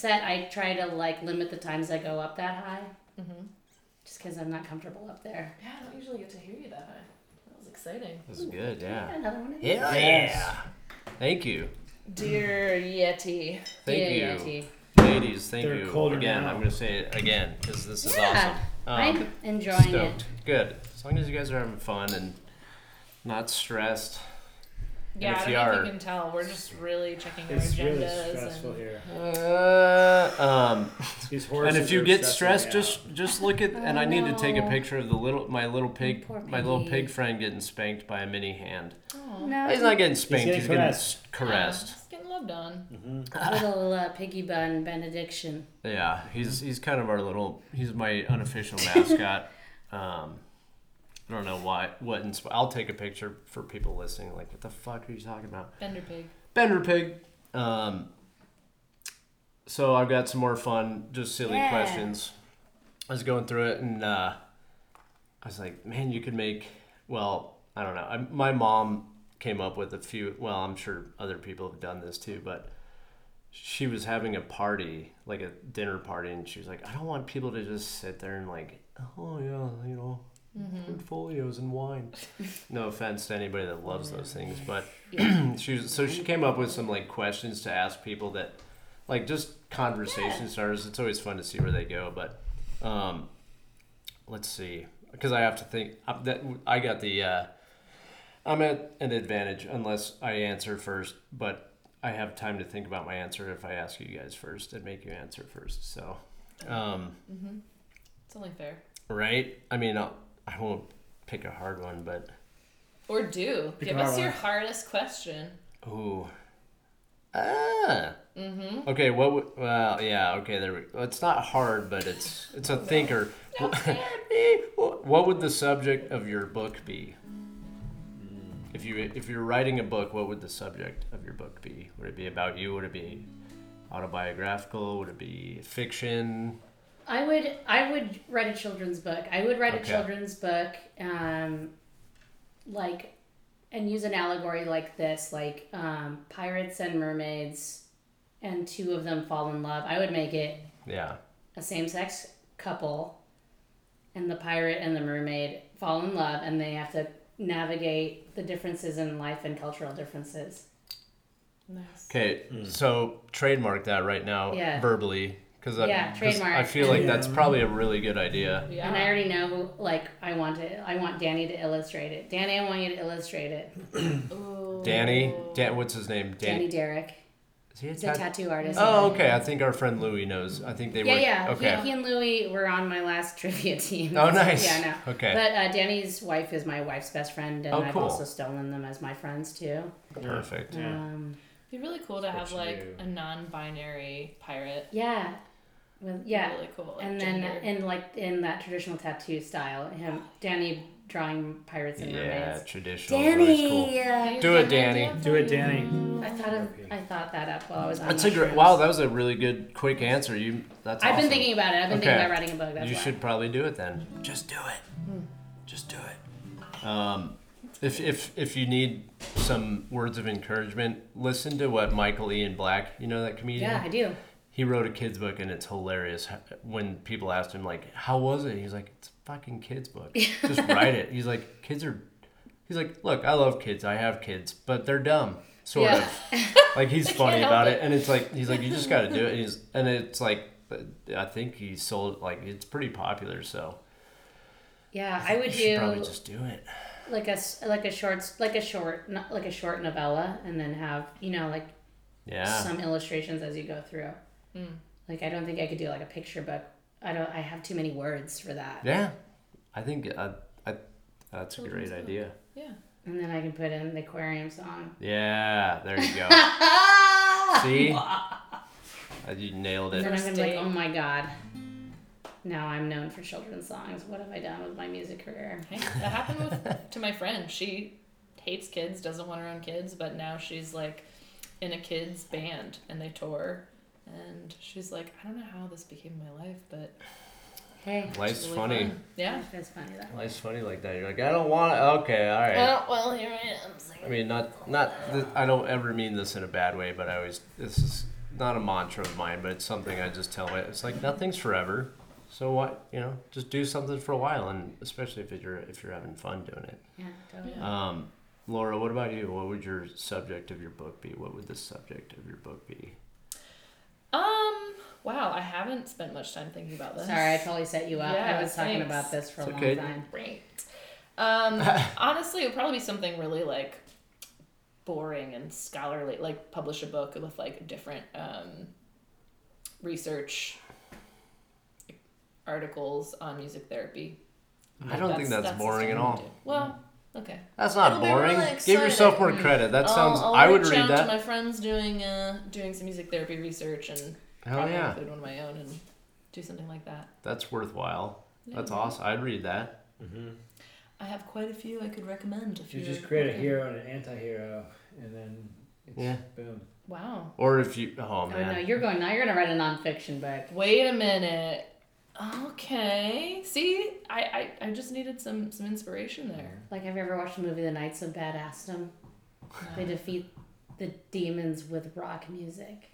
Set, I try to like limit the times I go up that high, hmm just because I'm not comfortable up there. Yeah, I don't usually get to hear you that high. That was exciting. This is good, Yeah, yeah. another one. Hell yeah. Thank you. Dear Yeti. Thank Yeah, you. yeah, Ladies, thank They're you. colder again, now. I'm going to say it again because this is Yeah, awesome. Um, I'm enjoying it. stoked. Good. As long as you guys are having fun and not stressed. Yeah, if I don't you know if are- you can tell. We're just really checking our It's really agendas. stressful and here. Uh, um, These and if you are get stressing stressed, me just just look at. And Oh, I need to take a no. picture of the little my little pig Poor my little piggy. pig friend getting spanked by a mini hand. Aw. No, He's not getting spanked. getting He's getting caressed. s- caressed. Yeah, just getting loved on. out. little uh, piggy bun benediction. Yeah, he's he's kind of our little. He's my unofficial mascot. [laughs] Um, I don't know why. What? Insp- I'll take a picture for people listening. Like, what the fuck are you talking about? Bender pig. Bender pig. Um, so I've got some more fun, just silly Yeah. questions. I was going through it and uh, I was like, man, you could make. Well, I don't know. I, my mom came up with a few. Well, I'm sure other people have done this too, but she was having a party, like a dinner party, and she was like, I don't want people to just sit there and like, oh yeah, you know, portfolios and wine. [laughs] no offense to anybody that loves those things, but [clears throat] she was, so she came up with some like questions to ask people that like just conversation starters. It's always fun to see where they go, but um, let's see because I have to think uh, that I got the uh, I'm at an advantage unless I answer first, but I have time to think about my answer if I ask you guys first and make you answer first. So, um, Mm-hmm. It's only fair. right? I mean, I'll, I won't pick a hard one, but Or do. Pick Give us your one. hardest question. ooh, ah. Mm-hmm. Okay, what? would- Well, yeah. Okay, there. We, well, it's not hard, but it's it's a [laughs] thinker. [laughs] Eh, what what would the subject of your book be? If you if you're writing a book, what would the subject of your book be? Would it be about you? Would it be autobiographical? Would it be fiction? I would I would write a children's book. I would write Okay. a children's book, um, like, and use an allegory like this, like um, pirates and mermaids, and two of them fall in love. I would make it Yeah. a same-sex couple, and the pirate and the mermaid fall in love, and they have to navigate the differences in life and cultural differences. Nice. Okay, so trademark that right now Yeah. verbally because Yeah, I trademark. feel like that's probably a really good idea. Yeah. And I already know like, I want to. I want Danny to illustrate it. Danny, I want you to illustrate it. [clears throat] Ooh. Danny, Dan, what's his name? Danny Derrick. Is he a He's a tattoo artist. Oh, okay. I think our friend Louie knows. I think they Yeah, were. yeah. Okay. He, he and Louie were on my last [laughs] trivia team. Oh, nice. Yeah, I know. Okay. But uh, Danny's wife is my wife's best friend, and Oh, I've also stolen them as my friends too. Perfect. Yeah. Um, It'd be really cool to have like a non-binary pirate. yeah, with, yeah. Really cool. Like, and then gender. in like in that traditional tattoo style, him [gasps] Danny drawing pirates and Yeah, mermaids. Yeah, traditional. Danny. Cool. Danny, Do it, Danny. Do it, Danny. I thought of I thought that up while I was on. That's a great. Wow, that was a really good, quick answer. You. That's. I've been thinking about it. I've been Okay. thinking about writing a book. That's you why. should probably do it then. Just do it. Just do it. Um, if if if you need some words of encouragement, listen to what Michael Ian Black. You know that comedian. Yeah, I do. He wrote a kids book and it's hilarious. When people asked him like, "How was it?" He's like, "It's a fucking kids book. [laughs] Just write it." He's like, "Kids are." He's like, "Look, I love kids. I have kids, but they're dumb." Sort Yeah. of. Like he's [laughs] funny about it, it. and it's like he's like, "You just got to do it." And [laughs] he's and it's like, I think he sold like it's pretty popular. So Yeah, I would you should probably just do it. like a like a short like a short not like a short novella, and then have you know like Yeah. some illustrations as you go through. Mm. Like I don't think I could do like a picture book. I don't. I have too many words for that. Yeah. I think uh, I, that's a great book. idea. Yeah. And then I can put in the aquarium song. Yeah. There you go. [laughs] See. Uh, you nailed And it. then I'm gonna be like, oh my god. Now I'm known for children's songs. What have I done with my music career? Hey, that happened with to my friend. She hates kids, doesn't want her own kids, but now she's like in a kids band and they tour. And she's like, I don't know how this became my life, but Hey, Life's Really funny. fun. Yeah. that's funny though. Life's funny like that. You're like, I don't want to. Okay, all right. Oh well, here I am. I mean, not not. th- I don't ever mean this in a bad way, but I always. This is not a mantra of mine, but it's something I just tell my. It's like nothing's forever. So what? You know, just do something for a while, and especially if you're if you're having fun doing it. Yeah, totally. Yeah. Um, Laura, what about you? What would your subject of your book be? What would the subject of your book be? Um. Wow, I haven't spent much time thinking about this. Sorry, I totally set you up. Yeah, I was talking thanks. about this for It's a long time. Great. Um. [laughs] honestly, it would probably be something really like boring and scholarly. Like publish a book with like different um, research articles on music therapy. I don't think that's, boring at the stuff I all. Well, okay. That's not It'll be boring. really Give yourself more credit. That I'll- sounds. I'll I would reach read out to that. my friends doing uh doing some music therapy research and Hell probably yeah, include one of my own and do something like that. that's worthwhile. That's awesome. I'd read that. Mm-hmm. I have quite a few I could recommend. If You just create a hero and an anti-hero, and then it's Yeah. boom. Wow. Or if you. Oh Oh man. no, you're going now. You're gonna write a nonfiction book. Wait a minute. Okay. See, I, I, I just needed some some inspiration there. Like, have you ever watched the movie The Knights of Badassdom? They defeat the demons with rock music.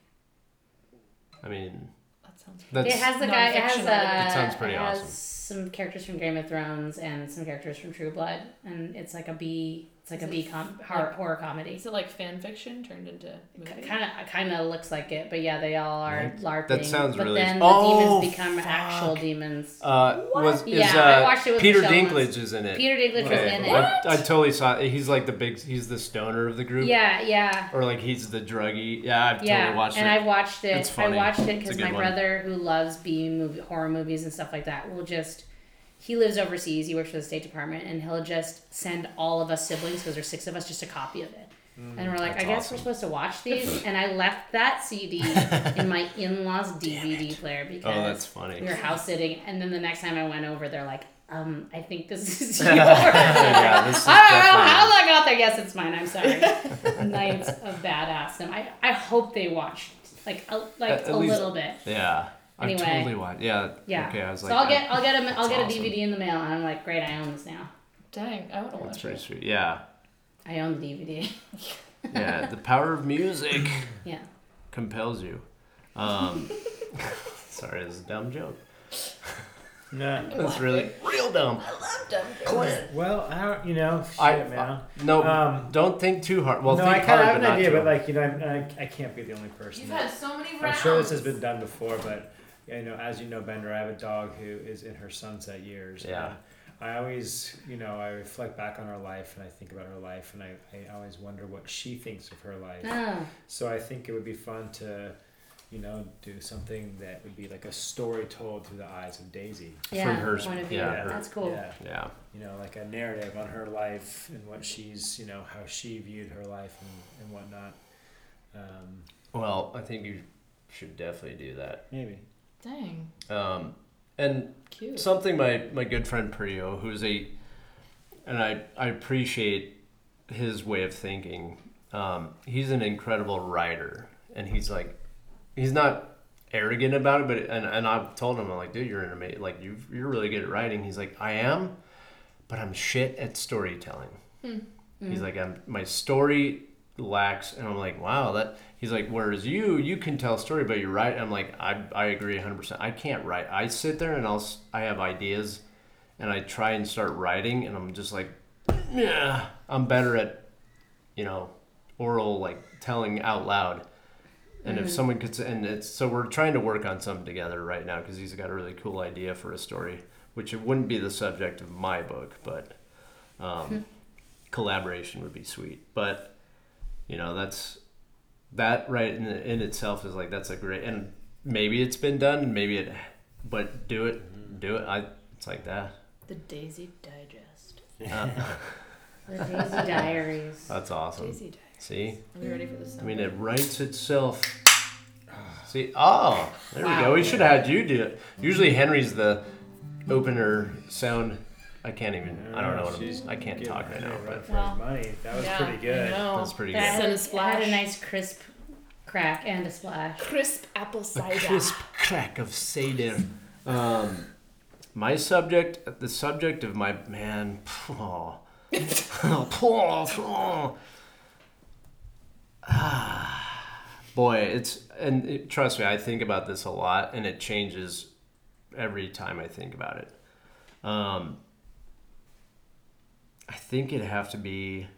I mean, That sounds. that's. it has the guy. It has nonfiction uh. It sounds pretty it has awesome. Some characters from Game of Thrones and some characters from True Blood, and it's like a B. It's like Is a it B com- horror, horror comedy. Is it like fan fiction turned into movie? Kind of, kind of looks like it, but yeah, they all are Right. larping. That sounds but really- then the Oh, demons become actual demons. Uh, was is Yeah, I uh, watched it with Peter Michelle Dinklage once. is in it? Peter Dinklage was Okay, in it. I, I totally saw. It. He's like the big. He's the stoner of the group. Yeah, yeah. Or like he's the druggy. Yeah, I've yeah, totally watched and it. And I watched it. It's I funny. watched it It's a because good my one. brother, who loves B movie, horror movies and stuff like that, will just. He lives overseas. He works for the State Department, and he'll just send all of us siblings, because there's six of us, just a copy of it. and we're like, I guess awesome. we're supposed to watch these. [laughs] and I left that CD [laughs] in my in-laws DVD player because oh, that's funny. we were house sitting. And then the next time I went over, they're like, um, I think this is [laughs] yours. yeah, this is I don't know how that got there. Yes, it's mine. I'm sorry. Knights of Badass. I I hope they watched like a, like At- at a least- little bit. Yeah. Anyway. I totally watched. Yeah. Yeah. Okay, I was like. so I'll get I'll get a I'll that's get a awesome. DVD in the mail, and I'm like, great, I own this now. Dang, I want to That's watch pretty it. sweet. Yeah. I own the DVD. Yeah. the power of music [laughs] yeah. compels you. Um, [laughs] sorry, this is a dumb joke. [laughs] No. That's really real dumb. I love dumb jokes. Well, I don't. You know, shit, I- man. No, Um, don't think too hard. Well, no, think I kind of have an idea, but like you know, I, I, I can't be the only person. You've that- had so many rounds. I'm sure this has been done before, but you know, as you know, Bender, I have a dog who is in her sunset years. Yeah. I always, you know, I reflect back on her life and I think about her life, and I, I always wonder what she thinks of her life. Oh. So I think it would be fun to, you know, do something that would be like a story told through the eyes of Daisy. Yeah. her- point of view. yeah, her- That's cool. Yeah. Yeah. You know, like a narrative on her life and what she's, you know, how she viewed her life and, and whatnot. Um, Well, I think you should definitely do that. maybe. Dang, Um, and cute. something my my good friend Priyo, who's a, and I I appreciate his way of thinking. Um, he's an incredible writer, and he's like, he's not arrogant about it, but and and I've told him I'm like, dude, you're an amazing, like you you're really good at writing. He's like, I am, but I'm shit at storytelling. He's like, I'm my story lacks, and I'm like, wow, that. He's like, whereas you, you can tell a story, but you're right. I'm like, I, I agree 100%. I can't write. I sit there and I'll, i have ideas, and I try and start writing, and I'm just like, yeah, I'm better at, you know, oral like telling out loud. And if someone could, and it's so we're trying to work on something together right now because he's got a really cool idea for a story, which it wouldn't be the subject of my book, but um, collaboration would be sweet. But you know, that's that right in, in itself is like that's a great and maybe it's been done, maybe it, but do it, do it. I it's like that. the Daisy Digest. [laughs] Uh, The Daisy Diaries. that's awesome. Daisy Digest. See, Are we ready for this? I mean, it writes itself. See, oh, there we go. We should have had you do it. Usually Henry's the opener sound. I can't even. I don't know what I'm. I can't giving talk right now. But for Well, his money. That was yeah, pretty good. I know. That's pretty That good. Send a had, it had a nice crisp crack and a splash. Crisp apple cider. a crisp crack of cider. Um, my subject, the subject of my man. Oh, [laughs] Ah, boy, it's and it, trust me, I think about this a lot, and it changes every time I think about it. Um, I think it'd have to be.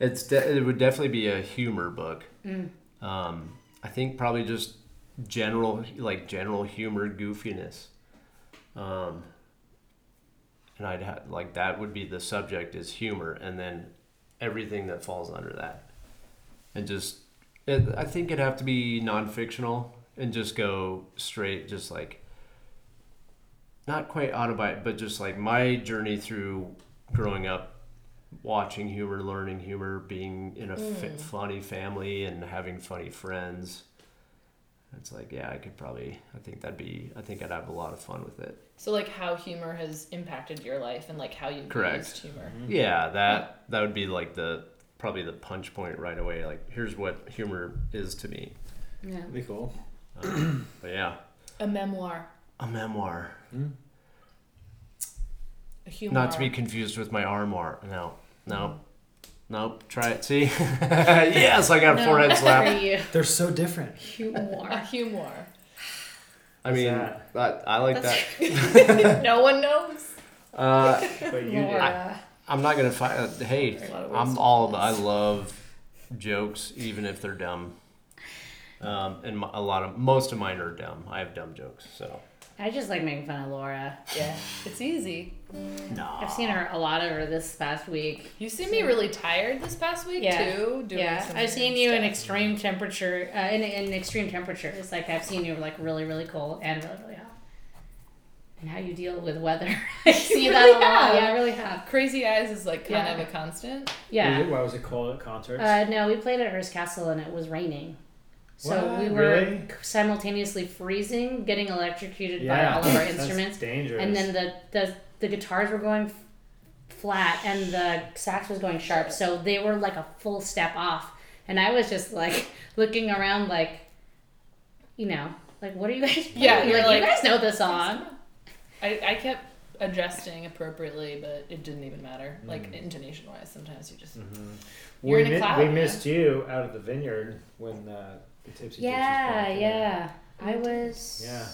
It's de- it would definitely be a humor book. Um, I think probably just general like general humor goofiness. Um, and I'd have like that would be the subject is humor, and then everything that falls under that, and just it, I think it'd have to be non-fictional and just go straight, just like not quite autobiography, but just like my journey through growing up watching humor, learning humor, being in a fa- funny family, and having funny friends. It's like, yeah, I could probably. I think that'd be. I think I'd have a lot of fun with it. So like how humor has impacted your life and like how you've Correct. used humor. Yeah, that that would be like the probably the punch point right away. Like, here's what humor is to me. Yeah. That'd be cool. Um, but yeah, A memoir. A memoir, A humor. not to be confused with my armoire. No, no, nope. Try it. See, [laughs] yes, I got a No, forehead slap. [laughs] you. They're so different. a Humor. [laughs] humor. I mean, that? that, I like that. no one knows. Uh, But you did. Laura. I'm not gonna fight. Hey, A lot of words I'm to all. this. I love jokes, even if they're dumb. Um, and my, a lot of most of mine are dumb. I have dumb jokes, so I just like making fun of Laura. Yeah, it's easy. no. I've seen her a lot over this past week. You see me really tired this past week Yeah. too. Doing yeah, some I've seen you in extreme temperature, uh, in, in extreme temperatures. Like I've seen you like really, really cold and really, really hot. And how you deal with weather. [laughs] I [laughs] see that really a lot. have. Yeah, I really have. Crazy eyes is like kind Yeah. of a constant. Yeah. Why was it cold at concerts? Uh, no, we played at Hearst Castle and it was raining. So What? we were Really? simultaneously freezing, getting electrocuted yeah, by all of our that's instruments, dangerous. and then the, the the guitars were going flat and the sax was going sharp. So they were like a full step off, and I was just like [laughs] looking around, like, you know, like what are you guys? Playing? Yeah, you're like, like- you guys know the song. I, I kept adjusting appropriately, but it didn't even matter. Like Mm. intonation wise, sometimes you just Mhm. You're we in a mi- cloud, we man. missed you out of the vineyard when uh, the Tipsy Yeah, played. yeah. I was. Yeah.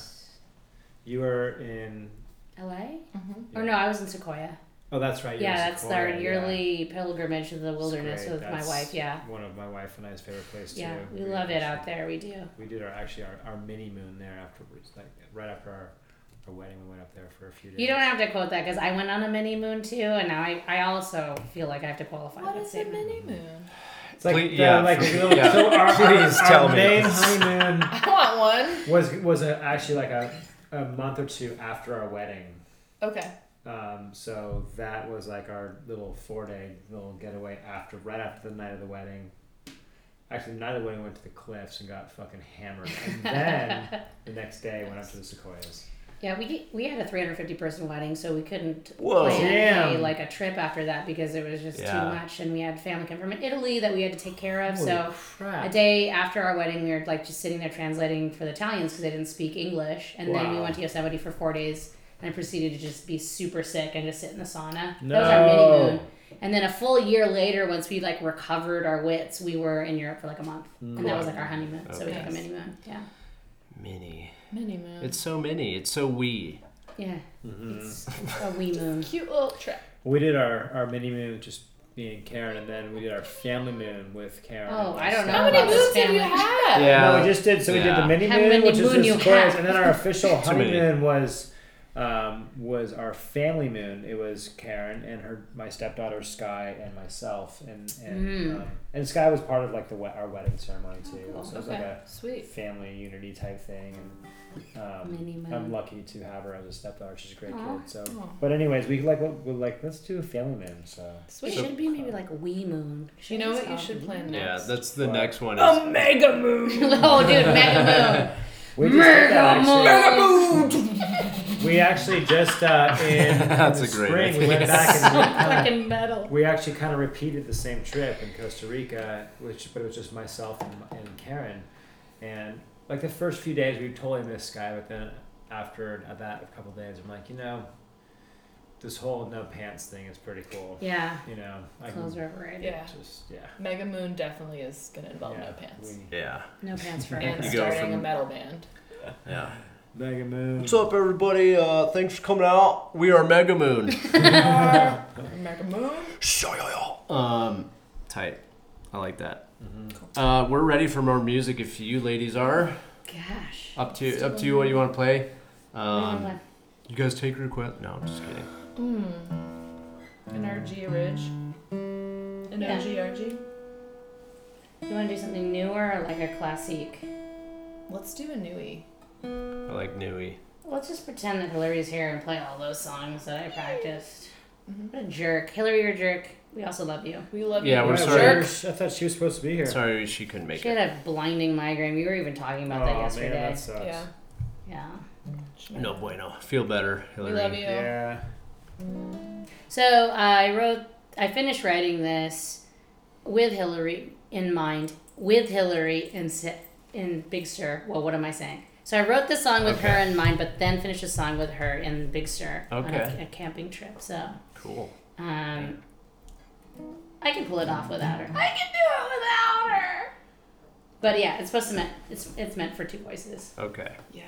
You were in. L.A. Mhm. Or no, I was in Sequoia. Oh, that's right. Yeah, that's Sequoia, our yeah. yearly pilgrimage to the wilderness great. with my wife. Yeah, One of my wife and I's favorite places yeah, too. we love it out there. We do. We did our actually our, our mini moon there afterwards, like right after our, our wedding. We went up there for a few days. You don't have to quote that because I went on a mini moon too, and now I, I also feel like I have to qualify What that is a statement. mini moon? It's like Please- the, yeah, like for- a little, yeah. so our, our- Please our, tell me. main honeymoon [laughs] I want one. was was a, actually like a, a month or two after our wedding. Okay. Um, so that was like our little four day little getaway after right after the night of the wedding. Actually, the night of the wedding we went to the cliffs and got fucking hammered, and then [laughs] the next day went up to the sequoias. Yeah, we we had a 350 person wedding, so we couldn't Whoa. plan a, like a trip after that because it was just Yeah. too much, and we had family come from Italy that we had to take care of. so crap. a day after our wedding, we were like just sitting there translating for the Italians because they didn't speak English, and then we went to Yosemite for four days, and I proceeded to just be super sick and just sit in the sauna. That was our mini moon. And then a full year later, once we like recovered our wits, we were in Europe for like a month, and that was like our honeymoon. So we Okay. took a mini moon. Yeah, Mini. Mini moon. It's so mini. It's so wee. yeah, Mhm. it's a wee moon. cute little trip. We did our, our mini moon just me and Karen, and then we did our family moon with Karen. Oh, I don't know How many moons have you family. had? Yeah. No, we just did. So we did the mini How moon, which is moon the you sequoias, and then our official [laughs] honeymoon was um, was our family moon. It was Karen and her my stepdaughter Sky and myself, and and Mm. um, and Sky was part of like the our wedding ceremony too. cool. So it was Okay. like a Sweet. family unity type thing, and um, Mini moon. I'm lucky to have her as a stepdaughter. She's a great Aw. kid. So, Aw. but anyways, we like we're like let's do a family moon. So It should be maybe like a wee moon. you know what you Should should plan Yeah, next? that's the What? next one. a Is, mega moon. [laughs] oh, dude, mega [laughs] we just did that moon. actually. Mega [laughs] We actually just uh, in, in That's the a great spring we idea. went back and we kinda- Fucking metal. we actually kind of repeated the same trip in Costa Rica, which but it was just myself and, and Karen, and like the first few days we totally missed Sky, but then after that a couple days, I'm like, you know, this whole no pants thing is pretty cool. Yeah, You know, I clothes are overrated. Yeah. just yeah. Mega Moon definitely is gonna involve yeah, no pants. we- Yeah. No pants for [laughs] and You everyone. go starting a metal band. Yeah. [laughs] Mega Moon. What's up, everybody? Uh, thanks for coming out. We are Mega Moon. [laughs] Mega Moon. um, tight. I like that. Mm-hmm. Uh, we're ready for more music. If you ladies are Gosh. up to up to you, what you want to play. You Um, you guys take request. No, I'm just kidding. Mm. NRG Ridge. NRG RG. You want to do something newer or like a classic? Let's do a newie. I like newie. Let's just pretend that Hillary's here and play all those songs that I practiced. Mhm. What a jerk. Hillary, you're a jerk. We also love you. We love you. Yeah, you. we're sorry. why I thought she was supposed to be here. Sorry, she couldn't make She it. had a blinding migraine. We were even talking about that oh yesterday. man, that sucks. Yeah. yeah. No bueno. Feel better, We Hillary. love you. Yeah. So uh, I wrote, I finished writing this with Hillary in mind, with Hillary in si- in Big Sur. Well, what am I saying? So I wrote the song with her Okay. in mind, but then finished the song with her in Big Sur on Okay. a, a camping trip. So Cool. um, I can pull it off without her. I can do it without her. But yeah, it's supposed to meant it's it's meant for two voices. Okay. Yeah.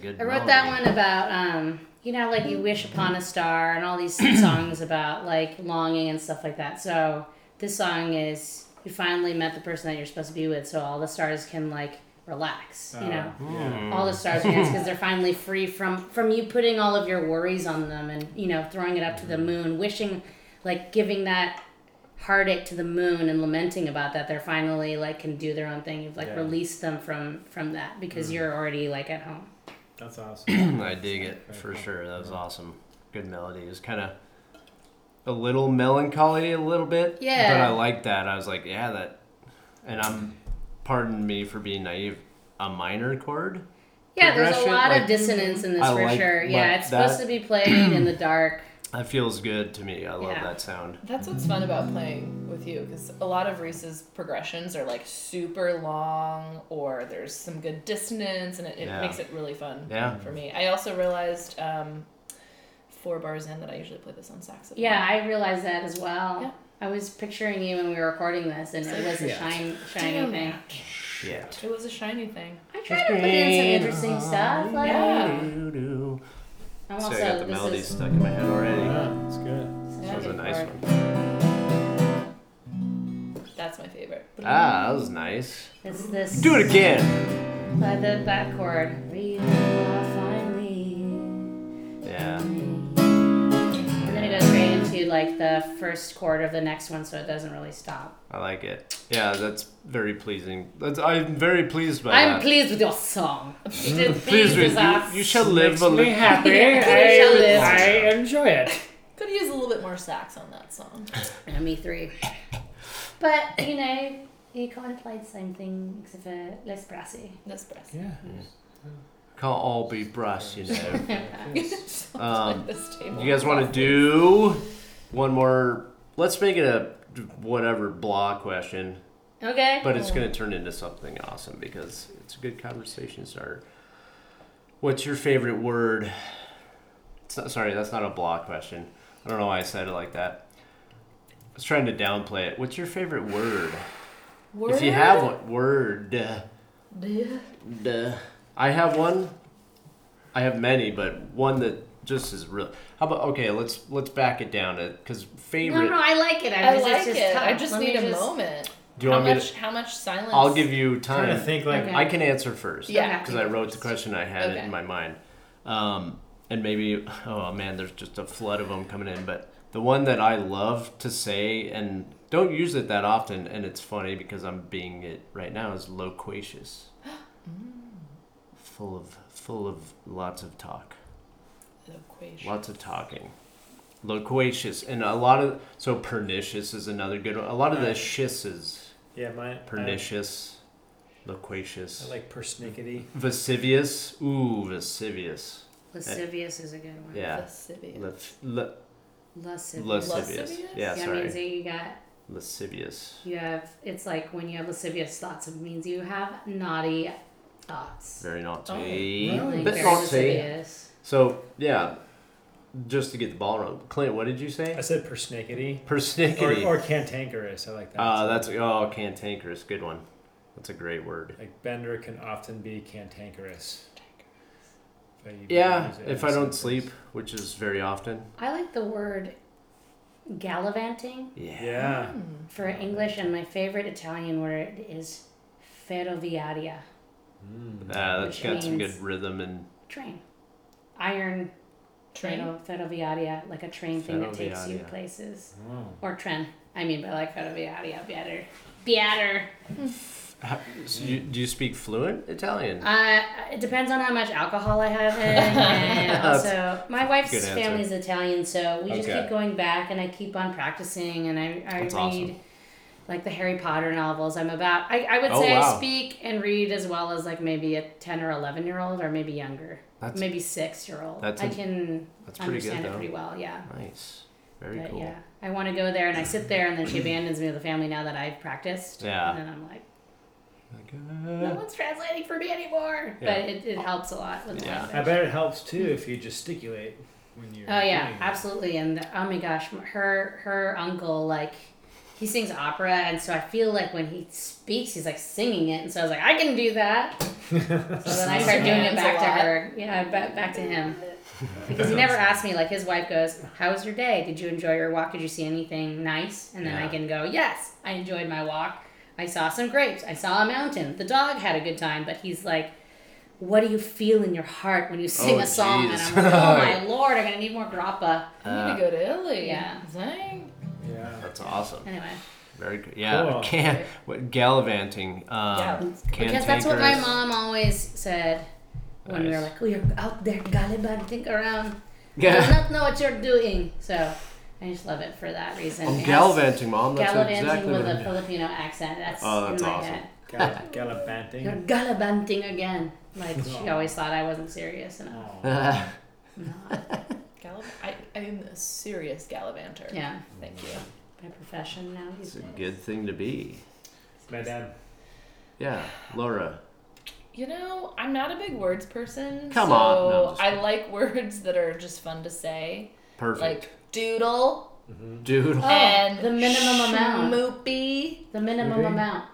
Good. I wrote that one about um, you know, like you wish upon a star and all these [clears throat] songs about like longing and stuff like that. So this song is you finally met the person that you're supposed to be with, so all the stars can like relax. You know, Uh, yeah. all the stars dance because they're [laughs] finally free from from you putting all of your worries on them and you know throwing it up to the moon, wishing like giving that heartache to the moon and lamenting about that they're finally like can do their own thing you've like Yeah. released them from from that because you're already like at home That's [clears throat] awesome. I dig it Very for cool. sure. That was awesome. Good melody. It was kind of a little melancholy, a little bit. Yeah. But I like that. I was like, yeah, that. And I'm, pardon me for being naive, a minor chord. Yeah, there's a lot like- of dissonance in this I for like sure. Yeah, like it's supposed to be played in the dark. That feels good to me. I love Yeah. that sound. That's what's fun about playing with you because a lot of Reese's progressions are like super long or there's some good dissonance and it, it Yeah. makes it really fun Yeah. for me. I also realized um, four bars in that I usually play this on saxophone. Yeah, I realized that as well. Yeah. I was picturing you when we were recording this, and it was a Yeah. shine, shiny Damn thing. it. Shit. It was a shiny thing. I tried to put in some interesting stuff. Like, Yeah. Doo-doo. I'm So also I got the this melody is stuck in my head already. Yeah, that's good. That was a nice chord. one. That's my favorite. Ah, that was nice. It's this. Do it again. Uh, the, that chord. Read more finely. Yeah. Straight into like the first chord of the next one, so it doesn't really stop. I like it. Yeah, that's very pleasing. That's, I'm very pleased by I'm that. pleased with your song. [laughs] pleased with with you. You shall live Makes a little. happy. [laughs] [laughs] Yeah, shall live. I, I enjoy it. Could use a little bit more sax on that song. Yeah, me three. But you know, you kind of played the same thing except for less brassy. Less brassy. Yeah. Can't all be brass, you know. Um, you guys want to do one more? Let's make it a whatever blah question, Okay. but it's going to turn into something awesome because it's a good conversation starter. What's your favorite word? It's not, sorry, that's not a blah question. I don't know why I said it like that. I was trying to downplay it. What's your favorite word? Word? If you have one word, uh, Yeah. duh. I have one. I have many, but one that just is real. How about okay? Let's let's back it down to because favorite. no, no, I like it. I, I just, like it's just it. Tough. I just Let need a just- moment. Do you how want me much? to? How much silence? I'll give you Trying to time. think like Okay. I can answer first. Yeah. Because I wrote the question I had Okay. in my mind. Um, and maybe oh man, there's just a flood of them coming in. But the one that I love to say and don't use it that often, and it's funny because I'm being it right now is loquacious. [gasps] full of full of lots of talk. Loquacious. Lots of talking. Loquacious. And a lot of so pernicious is another good one. A lot of the shisses. yeah, my Pernicious. Loquacious. I like persnickety. Vasivious. Ooh, Vasivious. Lascivious is a good one. Yeah. Lascivious. Lef- le- Lascivious. lascivious. Lascivious? Yeah, Yeah, sorry. means that you got Lascivious. you have. It's like when you have lascivious thoughts. It means you have naughty thoughts. Very naughty. Oh, Like, Bit very naughty. lascivious. So, yeah. Just to get the ball rolling. Clint, what did you say? I said persnickety. Persnickety. or cantankerous. I like that. Uh, too. that's, oh, cantankerous. Good one. That's a great word. like Bender can often be cantankerous. If Yeah, if I don't sleep, which is very often. I like the word gallivanting Yeah. Yeah. for English, and my favorite Italian word is ferroviaria. Mm. Uh, that's Which got some good rhythm and Train. Iron Train. ferro- ferroviaria, like a train thing that takes you places. Oh. Or tren. I mean, but I like ferroviaria better. Better. How, so you, do you speak fluent Italian? Uh, it depends on how much alcohol I have in, and also [laughs] my wife's family is Italian, so we just keep going back, and I keep on practicing, and I, I That's read awesome. Like the Harry Potter novels. I'm about. I, I would Oh, say wow. I speak and read as well as like maybe a ten or eleven year old, or maybe younger, That's maybe six year old. that's I a- can that's pretty understand good it though. pretty well. Yeah. Nice. Very but cool. yeah, I want to go there, and I sit there, and then she abandons me with the family now that I've practiced. Yeah. And then I'm like, Like, no uh, one's translating for me anymore. Yeah. But it, it helps a lot with the Yeah. language. I bet it helps too if you gesticulate when you're. Oh yeah, doing it. absolutely. And oh my gosh, her her uncle like he sings opera, and so I feel like when he speaks, he's like singing it, and so I was like, I can do that. [laughs] So then I started doing it back to her. Yeah, back, back to him. Because he never asked me, like his wife goes, How was your day? Did you enjoy your walk? Did you see anything nice? And then I can go, Yes, I enjoyed my walk. I saw some grapes. I saw a mountain. The dog had a good time. But he's like, What do you feel in your heart when you sing Oh, a song? jeez. And I'm like, Oh my lord, I'm gonna need more grappa. I Uh, need to go to Italy. Yeah. Dang. Yeah. That's awesome. Anyway, Very good. Yeah. Cool. [laughs] Can what gallivanting. Um, Yeah. because that's what my mom always said when we were like, Oh, you're out there gallivanting around. You do Yeah. not know what you're doing. So I just love it for that reason. I'm It gallivanting, mom. That's gallivanting exactly with a a I'm Filipino accent. That's, Oh, that's in my awesome. head. Gall- gallivanting. You're gallivanting again. Like she always thought I wasn't serious enough. Aw. doing. Gallop. I, I'm a serious gallivanter. Yeah, Thank you. my profession now. it's a good thing to be. Madame. Yeah, Laura. You know, I'm not a big words person. Come so on. No, I like words that are just fun to say. Perfect. Like doodle Dude. Oh, and the minimum amount. schmoopy. The minimum Mhm. amount.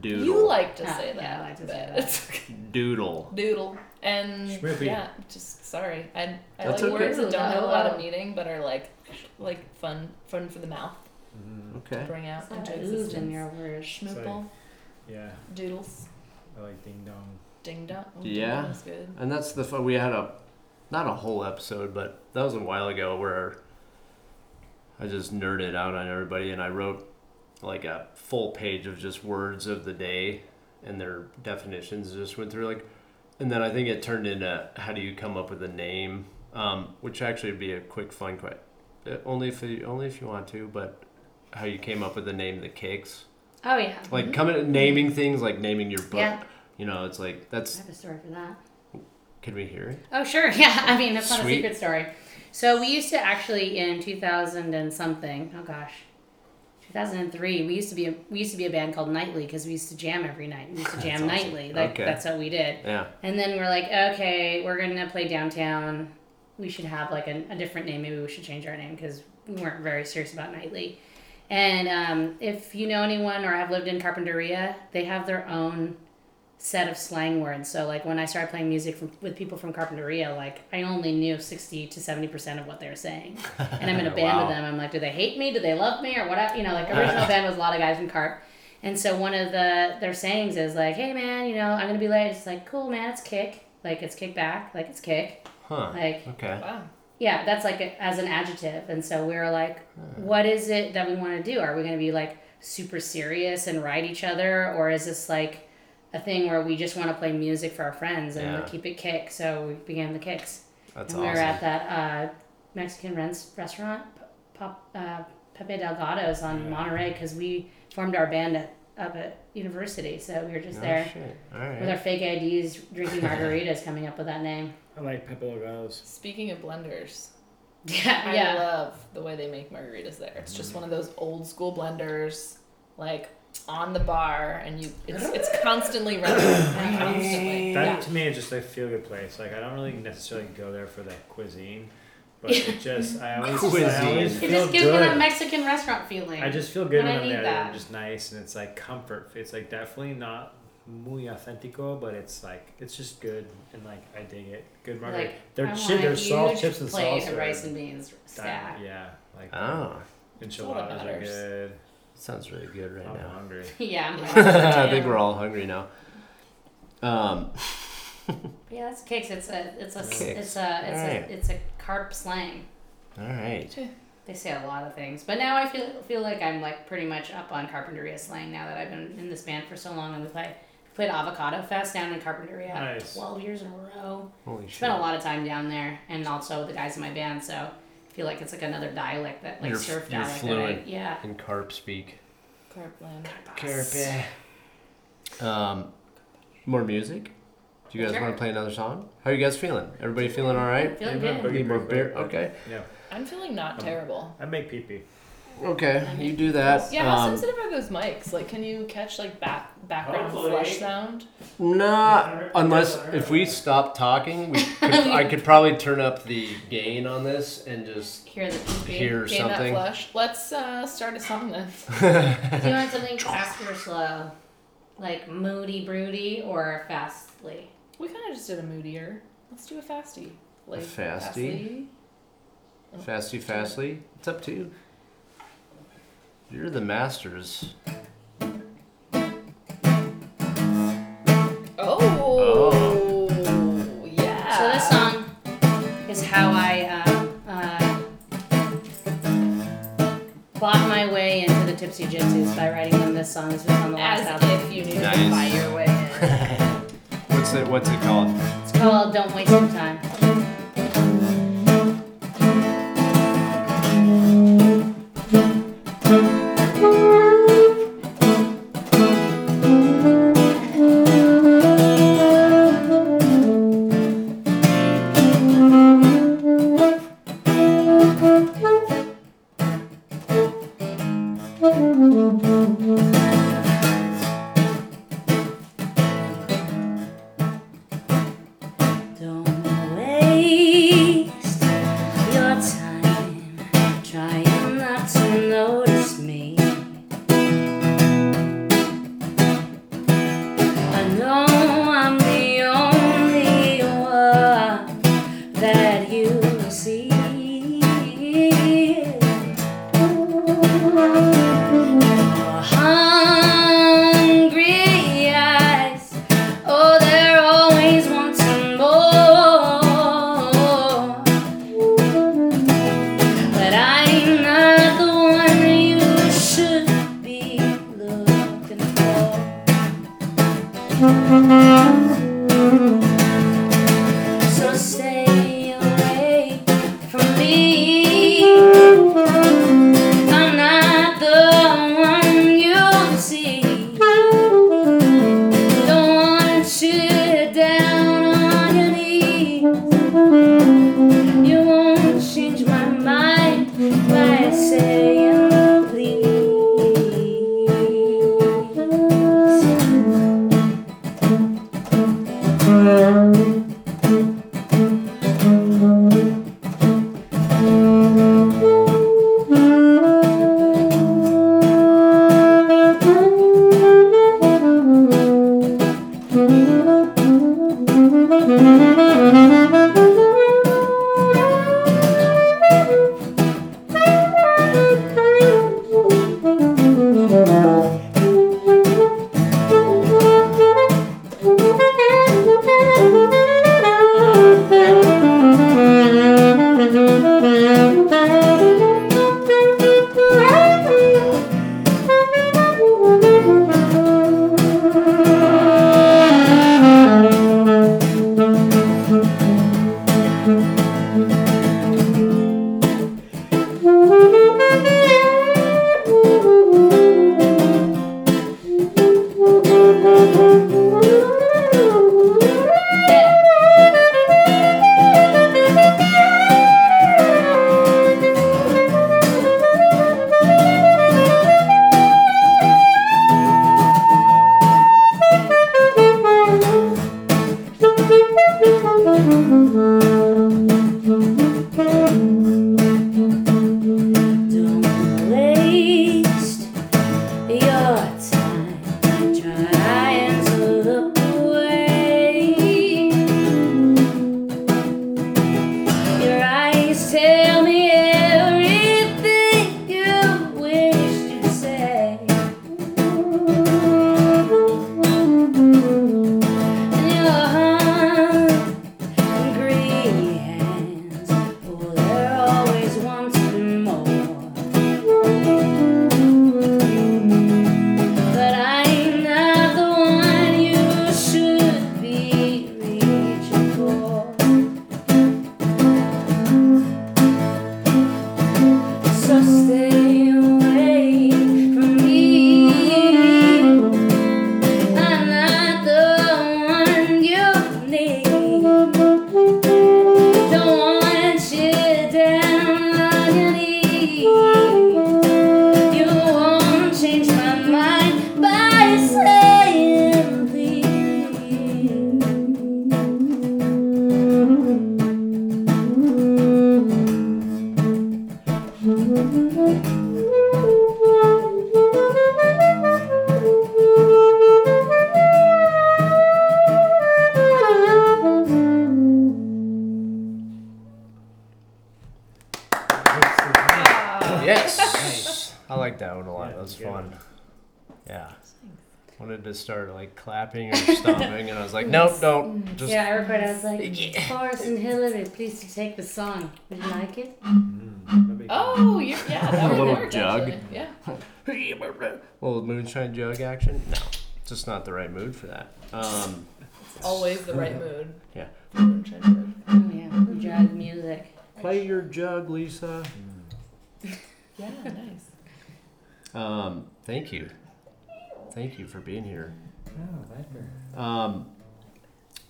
Doodle. You like to say yeah, that. I like to say that. Doodle. Doodle. And Schmoopy. yeah, just sorry. I, I That's like okay. words that don't have a lot of meaning but are like like fun fun for the mouth mm-hmm. to Okay. bring out It's not into ooze in your words. Schmoople, Yeah. doodles, I like ding dong. ding dong. Oh, Yeah. That's good. And that's the fun. We had a, not a whole episode, but that was a while ago where I just nerded out on everybody and I wrote like a full page of just words of the day and their definitions. Just went through like, and then I think it turned into how do you come up with a name, um, which actually would be a quick fun question. Only if you, only if you want to, but how you came up with the name the cakes. Oh yeah. Like coming naming things like naming your book. Yeah. You know, it's like that's. I have a story for that. Can we hear it? Oh sure, [laughs] yeah. I mean, that's not a secret story. So we used to actually in 2000 and something. Oh gosh, 2003. We used to be a, we used to be a band called Nightly because we used to jam every night. We used to jam awesome. nightly. Like Okay. that's what we did. Yeah. And then we're like, okay, we're gonna play downtown. We should have like a, a different name. Maybe we should change our name because we weren't very serious about nightly. And um, if you know anyone or have lived in Carpinteria, they have their own set of slang words. So like when I started playing music from, with people from Carpinteria, like I only knew sixty to seventy percent of what they were saying. And I'm in a [laughs] band Wow. with them. I'm like, do they hate me? Do they love me? Or whatever? You know, like original band was a lot of guys from Carp. And so one of the their sayings is like, "Hey man, you know, I'm gonna be late." It's like, "Cool man, it's kick." Like it's kick back, like it's kick. Huh. Like Okay. Wow. yeah, that's like a, as an adjective. And so we were like, what is it that we want to do? Are we going to be like super serious and ride each other, or is this like a thing where we just want to play music for our friends and Yeah. keep it kick? So we began the kicks, That's and we awesome. were at that uh, Mexican rents, restaurant, Pop, uh, Pepe Delgado's on Monterey, because we formed our band at, up at university. So we were just Oh, there shit. All with our fake IDs, drinking margaritas, coming up with that name. I like Pepe Delgados. Speaking of blenders, [laughs] Yeah, I yeah. love the way they make margaritas there. It's just one of those old school blenders, like on the bar, and you it's it's [gasps] constantly running, [clears throat] constantly. That Yeah. to me is just a feel good place. Like I don't really necessarily go there for the cuisine, but it [laughs] just I always, I Cuisine. always It just gives me good. that Mexican restaurant feeling. I just feel good when when I I'm there. that. They're just nice and it's like comfort. It's like definitely not muy authentico, but it's like it's just good and like I dig it. Good margarita. like their I shit, want a their salt chips and plate salsa. of rice and beans di- stack. Yeah, like Oh, enchiladas are good. Sounds really good right I'm now. hungry. [laughs] Yeah, I'm [laughs] I think we're all hungry now. Um, [laughs] Yeah, that's kicks. It's a it's a Kicks. it's a it's Alright. a it's a carp slang. all right. They say a lot of things, but now I feel feel like I'm like pretty much up on Carpinteria slang now that I've been in this band for so long, and we play played Avocado Fest down in Carpinteria Nice. twelve years in a row. Holy shit. Spent a lot of time down there, and also the guys in my band, so I feel like it's like another dialect that like You're- surf you're dialect. fluent. That I, yeah. In carp speak. Carpland. Um, more music? Do you guys Sure. want to play another song? How are you guys feeling? Everybody feeling all right? Feeling good. Need more beer? Okay. Yeah, I'm feeling not terrible. I make pee pee. Okay, you do that. Yeah, how Um, sensitive are those mics? Like, can you catch like back background Hopefully. flush sound? Nah, unless if we stop talking, we [laughs] could, I could probably turn up the gain on this and just Hear the beep. hear Gain that something. flush. Let's uh, start a song then. [laughs] Do you want something fast or slow? Like moody, broody, or fastly? We kind of just did a moodier. Let's do a fasty. Like fasty? fastly. Fasty, fastly. It's up to you. You're the masters. Oh. Yeah. So this song is how I uh, uh, bought my way into the Tipsy Gypsies by writing them this song. This was on the last As album. if you knew Nice. to buy your way in. What's it? What's it called? It's called Don't Waste Your Time. Wanted to start like clapping or stomping, and I was like, nope, don't. Just yeah, I recorded. I was like, [laughs] Yeah. Forrest and Hillary, please to take the song. Would you like it? Mm, that'd be cool. Oh, you yeah, that [laughs] A little work, jug. actually. Yeah. [laughs] little moonshine jug action. No, just not the right mood for that. Um, Always the right mood. Yeah. Moonshine jug. Oh yeah, jazz music. play your jug, Lisa. Yeah, nice. Um, thank you, thank you for being here. Oh, Viper. Um,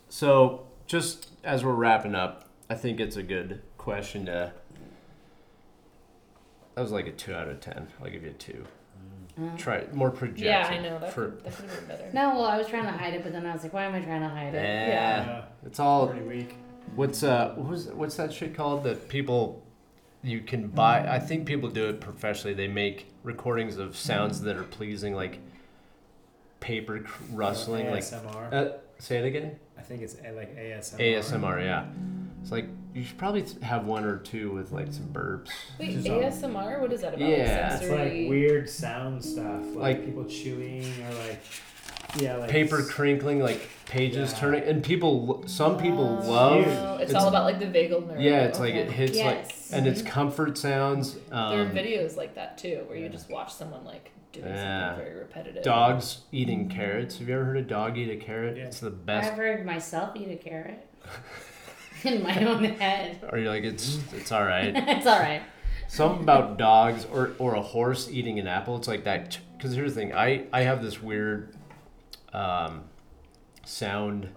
so, just as we're wrapping up, I think it's a good question to. That was like a two out of ten. I'll give you a two. Uh, Try more projection. Yeah, I know. That for could, that could have been better. No, well, I was trying to hide it, but then I was like, why am I trying to hide it? yeah, Yeah. it's all. Pretty weak. What's uh, what was what's that shit called that people you can buy? I think people do it professionally. They make recordings of sounds that are pleasing, like paper cr- rustling, like. ASMR. Uh, say it again. I think it's like ASMR. ASMR, yeah. It's like you should probably have one or two with like some burps. Wait, Just, um, ASMR? What is that about? Yeah. It's like weird sound stuff, like, Like- people chewing or like, yeah, like Paper crinkling, like pages Yeah. turning, and people. Some people Oh, love. It's, it's- all about like the vagal nerve. Yeah, it's like it hits like, and it's comfort sounds. There are Um, videos like that too, where you just watch someone like doing Yeah. something very repetitive. dogs eating carrots. Have you ever heard a dog eat a carrot? Yeah. It's the best. I've heard myself eat a carrot [laughs] in my own head. Or you're like, it's it's all right. [laughs] it's all right. Something about dogs or, or a horse eating an apple. It's like that. Because here's the thing. I, I have this weird um, sound.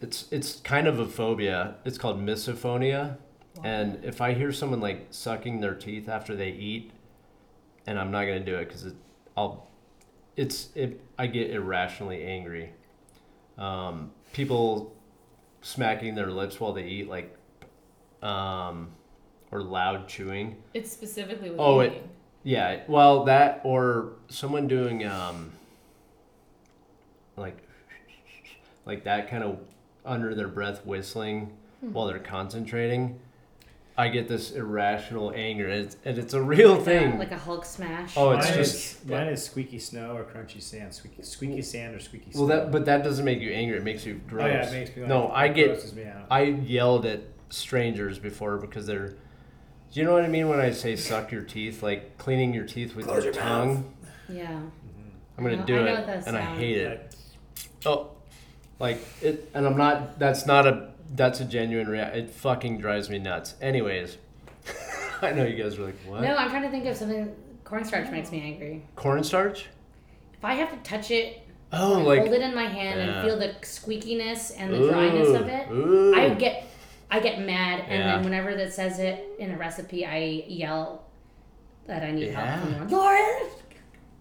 It's it's kind of a phobia. It's called misophonia. And if I hear someone like sucking their teeth after they eat, and I'm not gonna do it because it, I'll, it's it. I get irrationally angry. Um, people smacking their lips while they eat, like, um, or loud chewing. It's specifically with Oh, it- Yeah, well, that or someone doing um, like, like that kind of under their breath whistling while they're concentrating. I get this irrational anger, and it's, and it's a real thing. Like a Hulk smash. Oh, it's mine just- is, mine is squeaky snow or crunchy sand. Squeaky, squeaky sand or squeaky well, snow. that but that doesn't make you angry. It makes you gross. Oh yeah, it makes me. Like, No, I it get- me out. I yelled at strangers before because they're. Do you know what I mean when I say suck your teeth? Like cleaning your teeth with Close your, your tongue. Yeah. Mm-hmm. I'm gonna I know- do I know it, what that and I hate it. Oh, like it, and I'm not. That's not a. That's a genuine reaction. It fucking drives me nuts. Anyways, [laughs] I know you guys are like, what? No, I'm trying to think of something. Cornstarch makes me angry. Cornstarch? If I have to touch it, Oh, like hold it in my hand Yeah. and feel the squeakiness and the dryness of it, Ooh. I get, I get mad, and Yeah. then whenever that says it in a recipe, I yell that I need Yeah. help from Lauren.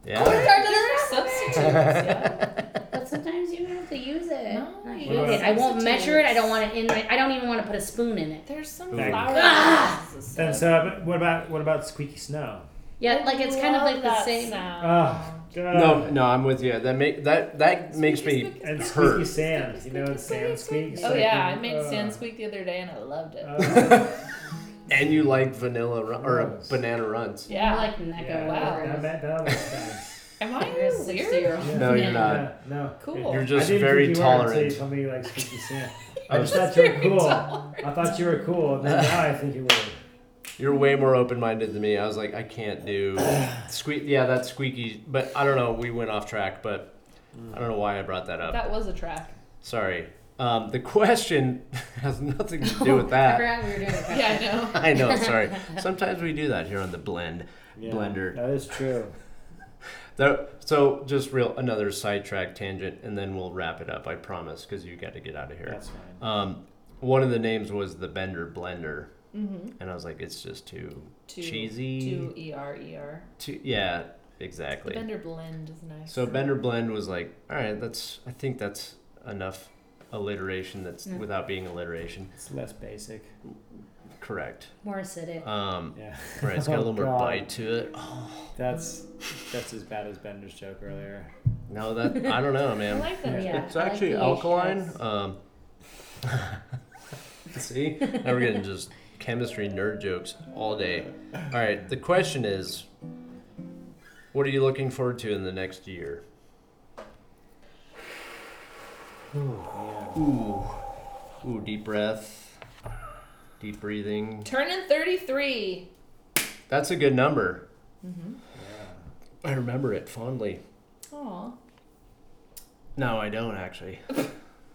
Lauren, Yeah. cornstarch There are is substitutes. yeah. [laughs] But sometimes you have to use it. No, I you hate it. I won't measure it. I don't want it in my. I don't even want to put a spoon in it. There's some Ooh. flour. Ah! sauces then so, but what about what about squeaky snow? Yeah, like it's kind of like the same. sound. Oh, God. No, no, I'm with you. That make that that makes me. And hurt. squeaky sand. You know what sand squeaks? Oh Like, yeah, I made uh, sand squeak the other day and I loved it. uh, [laughs] And you like vanilla run, or Gross. banana runts? yeah. I like Necco. yeah, Wow. That, that, that Am I You're a 60 weird? year old. Yeah. No, you're not. Yeah, no. Cool. You're I just didn't very think you were until tolerant. you told me like squeaky sand. [laughs] I just just thought you were cool. tolerant. I thought you were cool. And then now I think you're weird. You're way more open minded than me. I was like, I can't do [clears throat] squeak. Yeah, that's squeaky. But I don't know. We went off track, but mm. I don't know why I brought that up. That was a track. Sorry. Um, the question [laughs] has nothing to do with [laughs] that. forgot we were doing a Yeah, I know. [laughs] I know. Sorry. Sometimes we do that here on the blend. Yeah, Blender. That is true. That, so just real another sidetrack tangent, and then we'll wrap it up. I promise, because you got to get out of here. That's fine. Um, one of the names was the Bender Blender, Mm-hmm. and I was like, it's just too Two, cheesy. Two E R E R. Too, yeah, The. Bender blend is nice. So Bender Blend was like, all right, that's. I think that's enough alliteration. That's Yeah. without being alliteration. It's less basic. Correct. more acidic. Um, Yeah. right, it's got a [laughs] Oh, little more God. bite to it. [sighs] That's that's as bad as Bender's joke earlier. No, that I don't know, I man. like that. Yeah. it's I like actually the alkaline. yes. Um, [laughs] see, now we're getting just chemistry nerd jokes all day. All right, the question is, what are you looking forward to in the next year? Yeah. Ooh, ooh, deep breath, deep breathing. Turning 33. That's a good number. Mm-hmm. Yeah. I remember it fondly. Aw. No, I don't actually.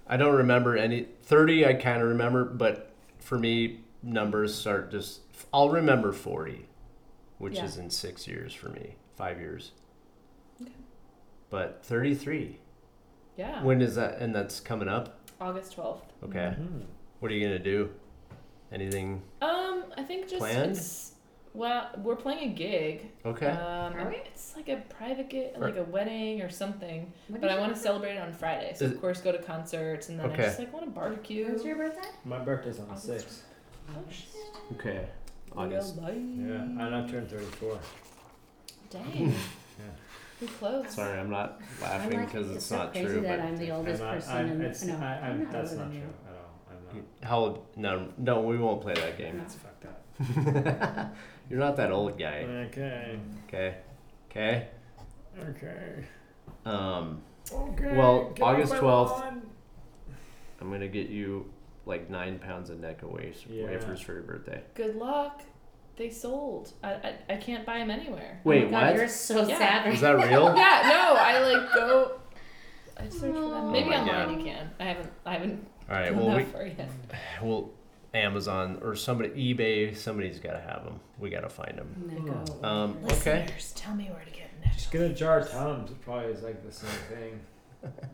I don't remember any. 30, I kind of remember, but for me, numbers start just. I'll remember 40, which Yeah. is in six years for me, five years. Okay. But 33. Yeah. When is that? And that's coming up? August 12th. Okay. Mhm. What are you going to do? Anything? Um, I think just Planned? it's well, we're playing a gig. Okay. Um, Are we? It's like a private gig, like a wedding or something. What But I want to celebrate it on Friday. So Is- of course go to concerts and then Okay. I just like want to barbecue. When's your birthday? My birthday's on the sixth. Oh, shit. okay. Yeah, August. bye. Yeah, and I've turned thirty-four. Dang. [laughs] We're close. Sorry, I'm not I'm laughing like, because it's, it's so not crazy true. that But I'm the oldest I'm not- person. I'm, in, it's, no, I, I'm I'm, not that's not true you. at all. I'm not. how old? No, no, we won't play that game. That's fucked up. [laughs] You're not that old guy. Okay. Okay. Okay. Okay. Um, Okay. Well, get August 12th. I'm gonna get you like nine pounds of Necco wafers Yeah. wafers for your birthday. Good luck. They sold. I, I, I can't buy them anywhere. Wait, oh my God, what? You're so Yeah. sad. Is that real? Yeah, no, I like go. I search for them. Oh Maybe my online God. you can. I haven't. I haven't All right. gone Well, that we far yet. well Amazon or somebody eBay. Somebody's got to have them. We got to find them. Necco. Um, okay. Listeners, tell me where to get Just get a jar of Tums. It probably is like the same thing.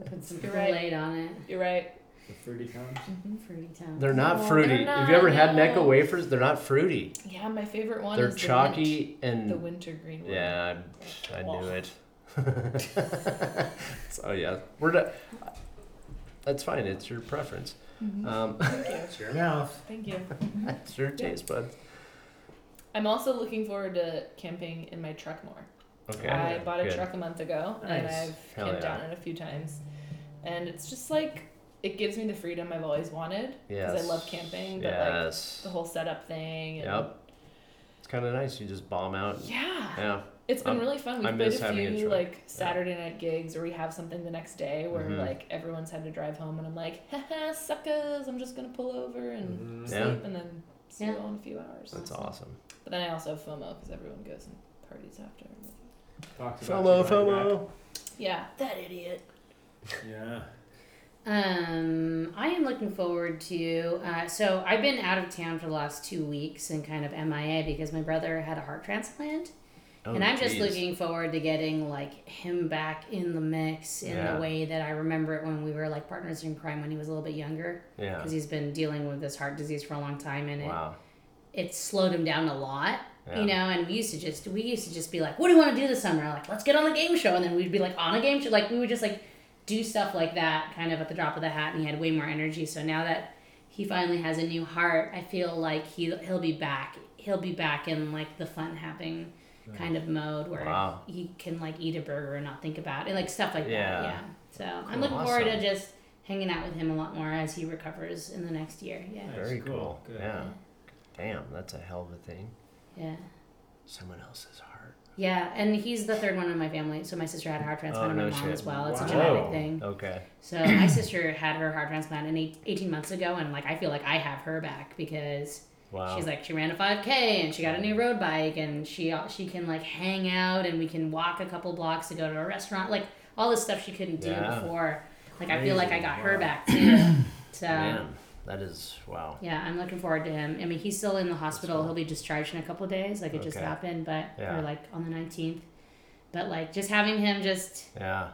Put some You're right. On it. You're right. The fruity Tums. Fruity town. They're not No, fruity. they're Have you ever not, had no. Necco wafers? They're not fruity. Yeah, my favorite one They're is chalky the, mint, the and wintergreen one. yeah, I, I knew it. [laughs] so yeah, we're not. That's fine. It's your preference. Mhm. Um, Thank you. [laughs] It's your [laughs] mouth. Thank you. it's your taste buds. I'm also looking forward to camping in my truck more. Okay. I bought a good. truck a month ago and I've Hell camped yeah. down it a few times. And it's just like it gives me the freedom I've always wanted because Yes. I love camping, but like Yes. the whole setup thing. And Yep. It's kind of nice. You just bomb out. Yeah. Yeah. It's been Um, really fun. I We've played miss a having a few like Saturday night gigs where we have something the next day where Mhm. like everyone's had to drive home and I'm like, haha, suckers, I'm just gonna pull over and Mhm. sleep Yeah. and then see Yeah. you all in a few hours. That's awesome. But then I also have FOMO because everyone goes and parties after. Talked FOMO, FOMO. Yeah, that idiot. Yeah. Um, I am looking forward to. Uh, so I've been out of town for the last two weeks and kind of MIA because my brother had a heart transplant, Oh, and I'm just geez. looking forward to getting like him back in the mix in Yeah. the way that I remember it when we were like partners in crime when he was a little bit younger Yeah. because he's been dealing with this heart disease for a long time and Wow. it it slowed him down a lot. Yeah. You know, and we used to just we used to just be like, "What do you want to do this summer?" Like, "Let's get on the game show," and then we'd be like on a game show. Like we would just like do stuff like that, kind of at the drop of the hat, and he had way more energy. So now that he finally has a new heart, I feel like he he'll be back. He'll be back in like the fun having kind of mode where Wow. he can like eat a burger and not think about it, like stuff like Yeah. that. Yeah. So I'm Cool. looking forward to just hanging out with him a lot more as he recovers in the next year. Yeah. Nice, Very cool, cool. good. Yeah. Damn, that's a hell of a thing. Yeah. Someone else's heart. Yeah, and he's the third one in my family. So my sister had a heart transplant, Oh, and my mom shit. as well. It's a genetic thing. Okay. So my [clears throat] sister had her heart transplant in eight, 18 months ago, and like I feel like I have her back because Wow. she's like she ran a 5K and she got a new road bike, and she uh, she can like hang out and we can walk a couple blocks to go to a restaurant, like all this stuff she couldn't do Yeah. before. Like I feel like I Crazy. got her back too. [clears throat] So. Man, that is wow. Yeah, I'm looking forward to him. I mean, he's still in the hospital. fun. He'll be discharged in a couple days. Like it just happened, but Yeah. or like on the 19th. But like just having him just Yeah.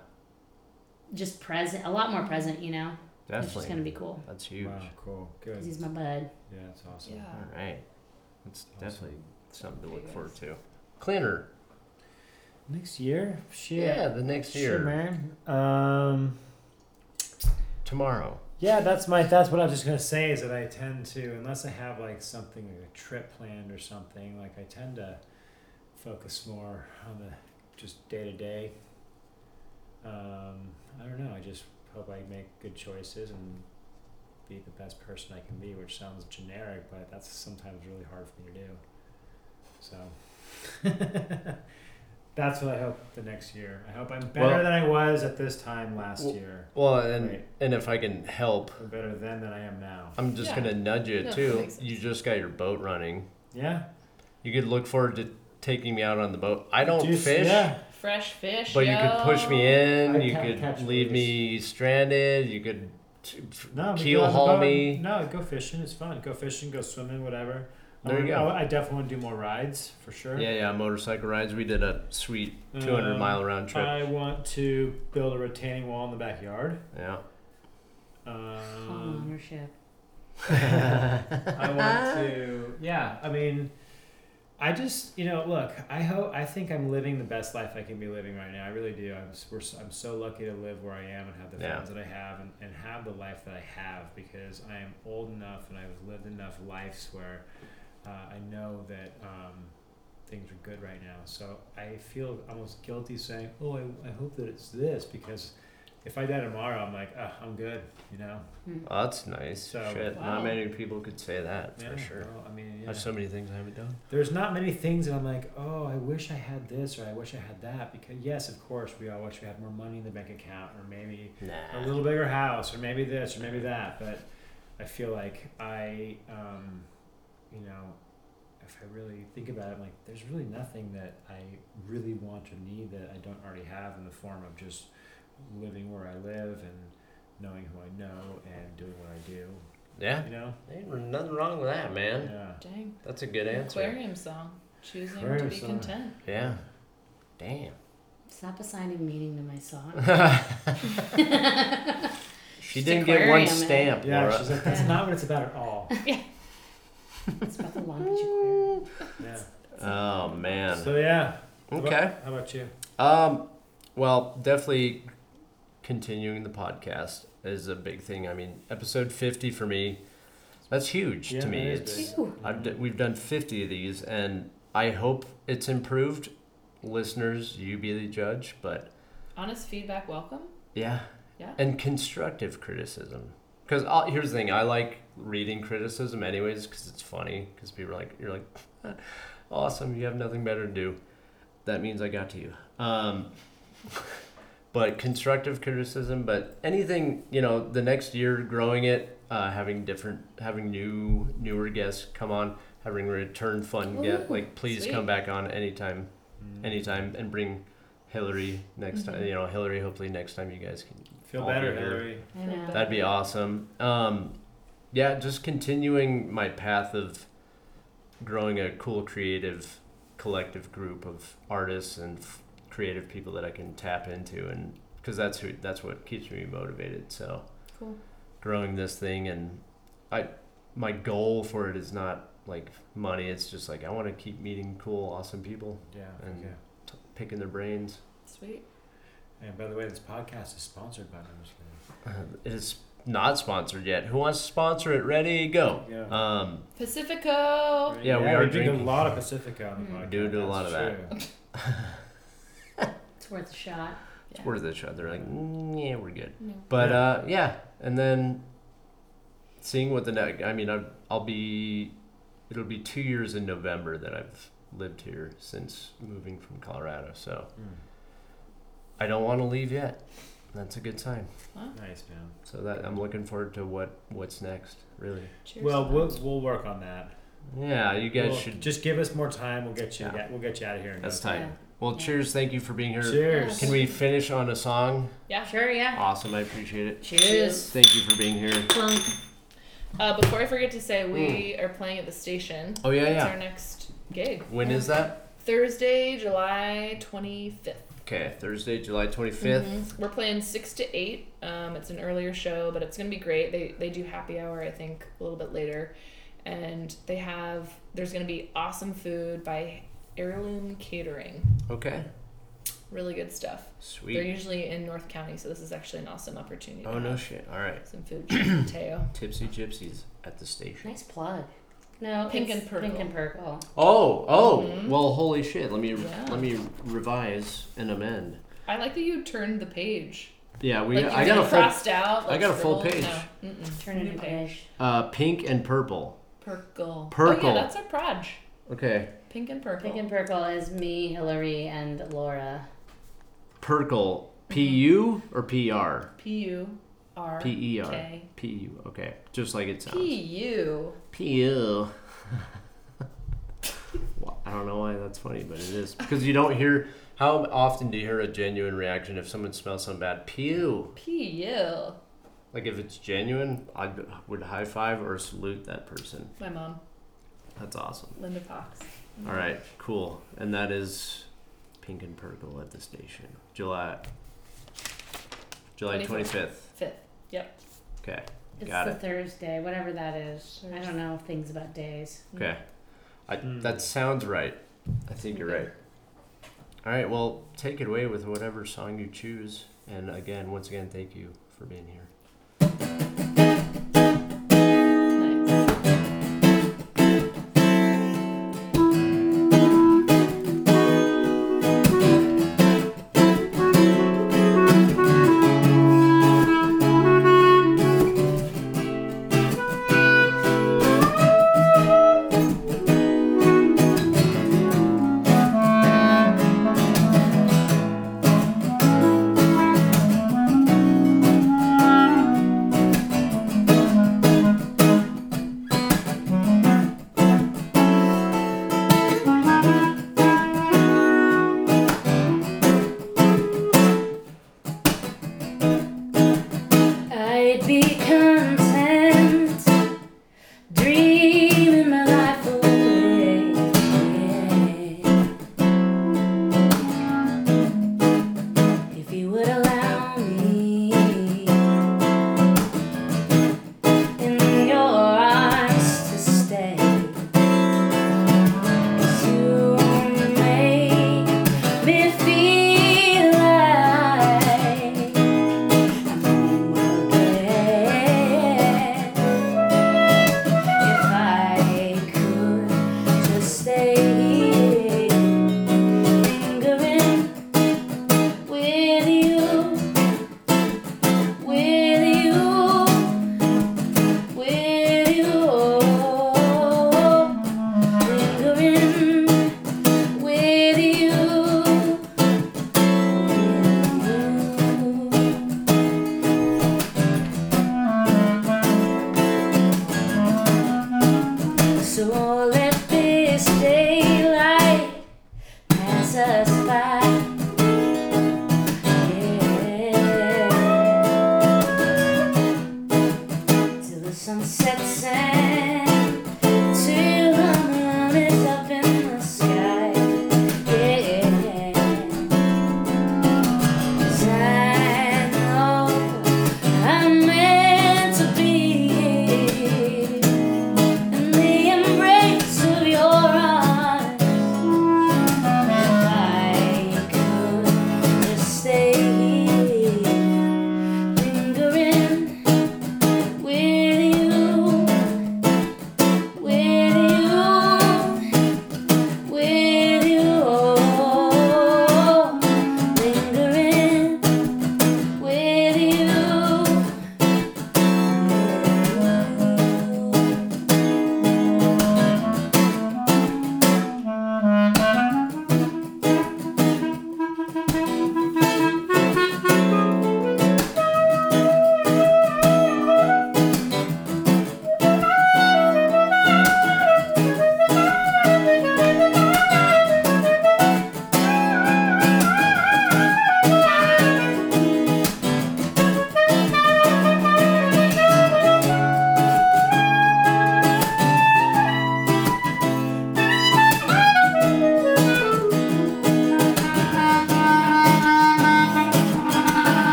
just present, a lot more present, you know. It's Definitely. just gonna be cool That's huge. Wow, cool. Good. because he's my bud. Yeah, that's awesome. Yeah. All right. That's Awesome. definitely something to look forward to. Cleaner. Next year? Shit. Yeah, the next Shit, year. man. Um, Tomorrow. Yeah, that's my. That's what I was just gonna say. Is that I tend to, unless I have like something like a trip planned or something, like I tend to focus more on the just day to day. I don't know. I just hope I make good choices and be the best person I can be, which sounds generic, but that's sometimes really hard for me to do. So [laughs] that's what I hope the next year. I hope I'm better Well- than I was at this time last Well- year. Well, and Right. and if I can help, I'm better then than I am now. I'm just Yeah. gonna nudge you No, too. You just got your boat running. Yeah. You could look forward to taking me out on the boat. I don't Juice- fish. Yeah. Fresh fish. But you could push me in. I you could catch leave me stranded. You could t- No, keel go on the haul me. No, go fishing. It's fun. Go fishing. Go swimming. Whatever. I There you go. I, I definitely want to do more rides for sure. Yeah, yeah. Motorcycle rides. We did a sweet 200 Um, mile round trip. I want to build a retaining wall in the backyard. yeah. Um, ownership. [laughs] I want to. [laughs] Yeah, I mean, I just you know look. I hope. I think I'm living the best life I can be living right now. I really do. I'm. s- We're, s- I'm so lucky to live where I am and have the Yeah. friends that I have and, and have the life that I have because I am old enough and I've lived enough lives where uh, I know that um, things are good right now. So I feel almost guilty saying, "Oh, I, I hope that it's this," because if I die tomorrow, I'm like, oh, I'm good. You know. Oh, that's nice. So- Shit, Wow. not many people could say that Yeah, for sure. well, I mean, yeah. There's so many things I haven't done. there's not many things that I'm like, oh, I wish I had this or I wish I had that. Because yes, of course, we all wish we had more money in the bank account or maybe a Nah. little bigger house or maybe this or maybe that. But I feel like I, um, you know, if I really think about it, I'm like, there's really nothing that I really want or need that I don't already have in the form of just living where I live and knowing who I know and doing what I do. Yeah. You know? Ain't nothing wrong with that, man. Yeah. Dang. That's a good answer. Aquarium song. Choosing Aquarium to be song. content. Yeah. Damn. Stop assigning meaning to my song. [laughs] [laughs] She didn't get one stamp, Yeah, Laura. she's like, that's Yeah. not what it's about at all. [laughs] it's about the Long Beach Aquarium. [laughs] Yeah. Oh man. So yeah. How about- Okay. How about you? Um, well, definitely continuing the podcast is a big thing. I mean, episode 50 for me, that's huge Yeah, to me. that is It's big. Ew. I've d- we've done 50 of these and I hope it's improved. Listeners, you be the judge, but Honest feedback welcome. yeah. Yeah. And constructive criticism. Cuz here's the thing, I like reading criticism anyways cuz it's funny cuz people are like you're like [laughs] awesome, you have nothing better to do. That means I got to you. Um [laughs] but constructive criticism, but anything, you know, the next year growing it, uh, having different having new newer guests come on, having return fun get like please sweet. come back on anytime Mm. anytime and bring Hillary next time. Mhm. You know, Hillary. Hopefully next time you guys can. Feel I'll better, be here. Hillary. I know. That'd be awesome. Um, yeah, just continuing my path of growing a cool, creative, collective group of artists and f- creative people that I can tap into, and because that's who that's what keeps me motivated. So Cool. growing this thing, and I my goal for it is not like money. It's just like I want to keep meeting cool, awesome people, Yeah. And- yeah. t- picking their brains. Sweet. And by the way, this podcast is sponsored by. I'm just kidding. Uh, it is not sponsored yet. Who wants to sponsor it? Ready, go. Yeah. Um, Pacifico. Yeah, we are we drinking. a lot of Pacifico. on the Mm. podcast. We do do a lot That's of true. [laughs] It's worth a shot. it's Yeah. worth a shot. They're like, mm, yeah, we're good. No. But Yeah. uh, yeah, and then seeing what the next. I mean, I've, I'll be. It'll be two years in November that I've lived here since moving from Colorado. So Mm. I don't want to leave yet. That's a good sign. Nice man. So that I'm looking forward to what what's next. Really. Cheers. Well, we'll we'll work on that. Yeah, you guys We'll- should. just give us more time. We'll get you. Yeah. We'll get you out of here. And That's go. tight. Yeah. Well, Yeah. cheers. Thank you for being here. Cheers. Can we finish on a song? yeah. Sure, yeah. Awesome. I appreciate it. Cheers. Thank you for being here. Clunk. Uh, before I forget to say, we are playing at the station. Oh yeah, It's yeah. our next gig. When is that? Thursday, July 25th. Okay, Thursday, July 25th. Mhm. We're playing 6 to 8. Um, it's an earlier show, but it's going to be great. They, they do happy hour, I think, a little bit later. And they have, there's going to be awesome food by Heirloom Catering. Okay, Really good stuff. Sweet. They're usually in North County, so this is actually an awesome opportunity. Oh no shit. All right, Some food. [clears throat] Mateo. Tipsy Gypsies at the station. Nice plug. No, Pink and purple. Pink and purple. Oh, oh. Mhm. Well, holy shit. Let me Yeah. let me revise and amend. I like that you turned the page Yeah, we. Like, I got a full. crossed out. I like, got a full page. No. Turn New into page. Uh, pink and purple. Purple. Oh Purple. yeah, that's our proj. Okay. Pink and purple. Pink and purple is me, Hillary, and Laura. Purple. P U or P R? P U R P E R. K. P U. Okay. Just like it sounds. P U. P U. [laughs] Well, I don't know why that's funny, but it is because you don't hear. How often do you hear a genuine reaction if someone smells something bad? Pew. P U. Like if it's genuine, I would high five or salute that person. My mom, That's awesome. Linda Fox. All right, cool. And that is Pink and Purple at the station. July July 25th. 25th. Fifth. Yep. Okay. It's Got the it. Thursday, whatever that is. I don't know things about days. Okay. I, Mm. that sounds right. I think you're right. All right, well, take it away with whatever song you choose. And again, once again, thank you for being here.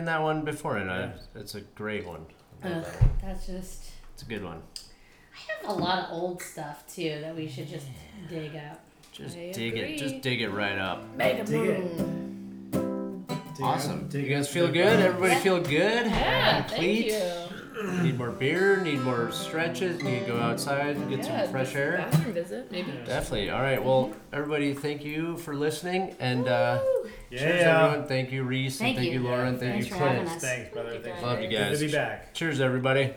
Playing that one before, and I, it's a great one. I love Ugh, that one. that's just. It's a good one. I have a lot of old stuff too that we should just dig up. Just I dig it. agree. Just dig it right up. Mega Dig it. Moon. Awesome. up, dig You guys feel good? Everybody Yeah. feel good? Yeah, Complete? thank you. Need more beer? Need more stretches? Need to go outside and get yeah, some fresh air? Bathroom visit, maybe. Yeah. Definitely. All right. Well, everybody, thank you for listening. And uh, cheers, Yeah. everyone. Thank you, Reese. Thank and thank you, you. Lauren. Thank Thanks you, for Clint. Thanks, brother. Thank you, Thanks. guys. Love you Good guys. to be back. Cheers, everybody.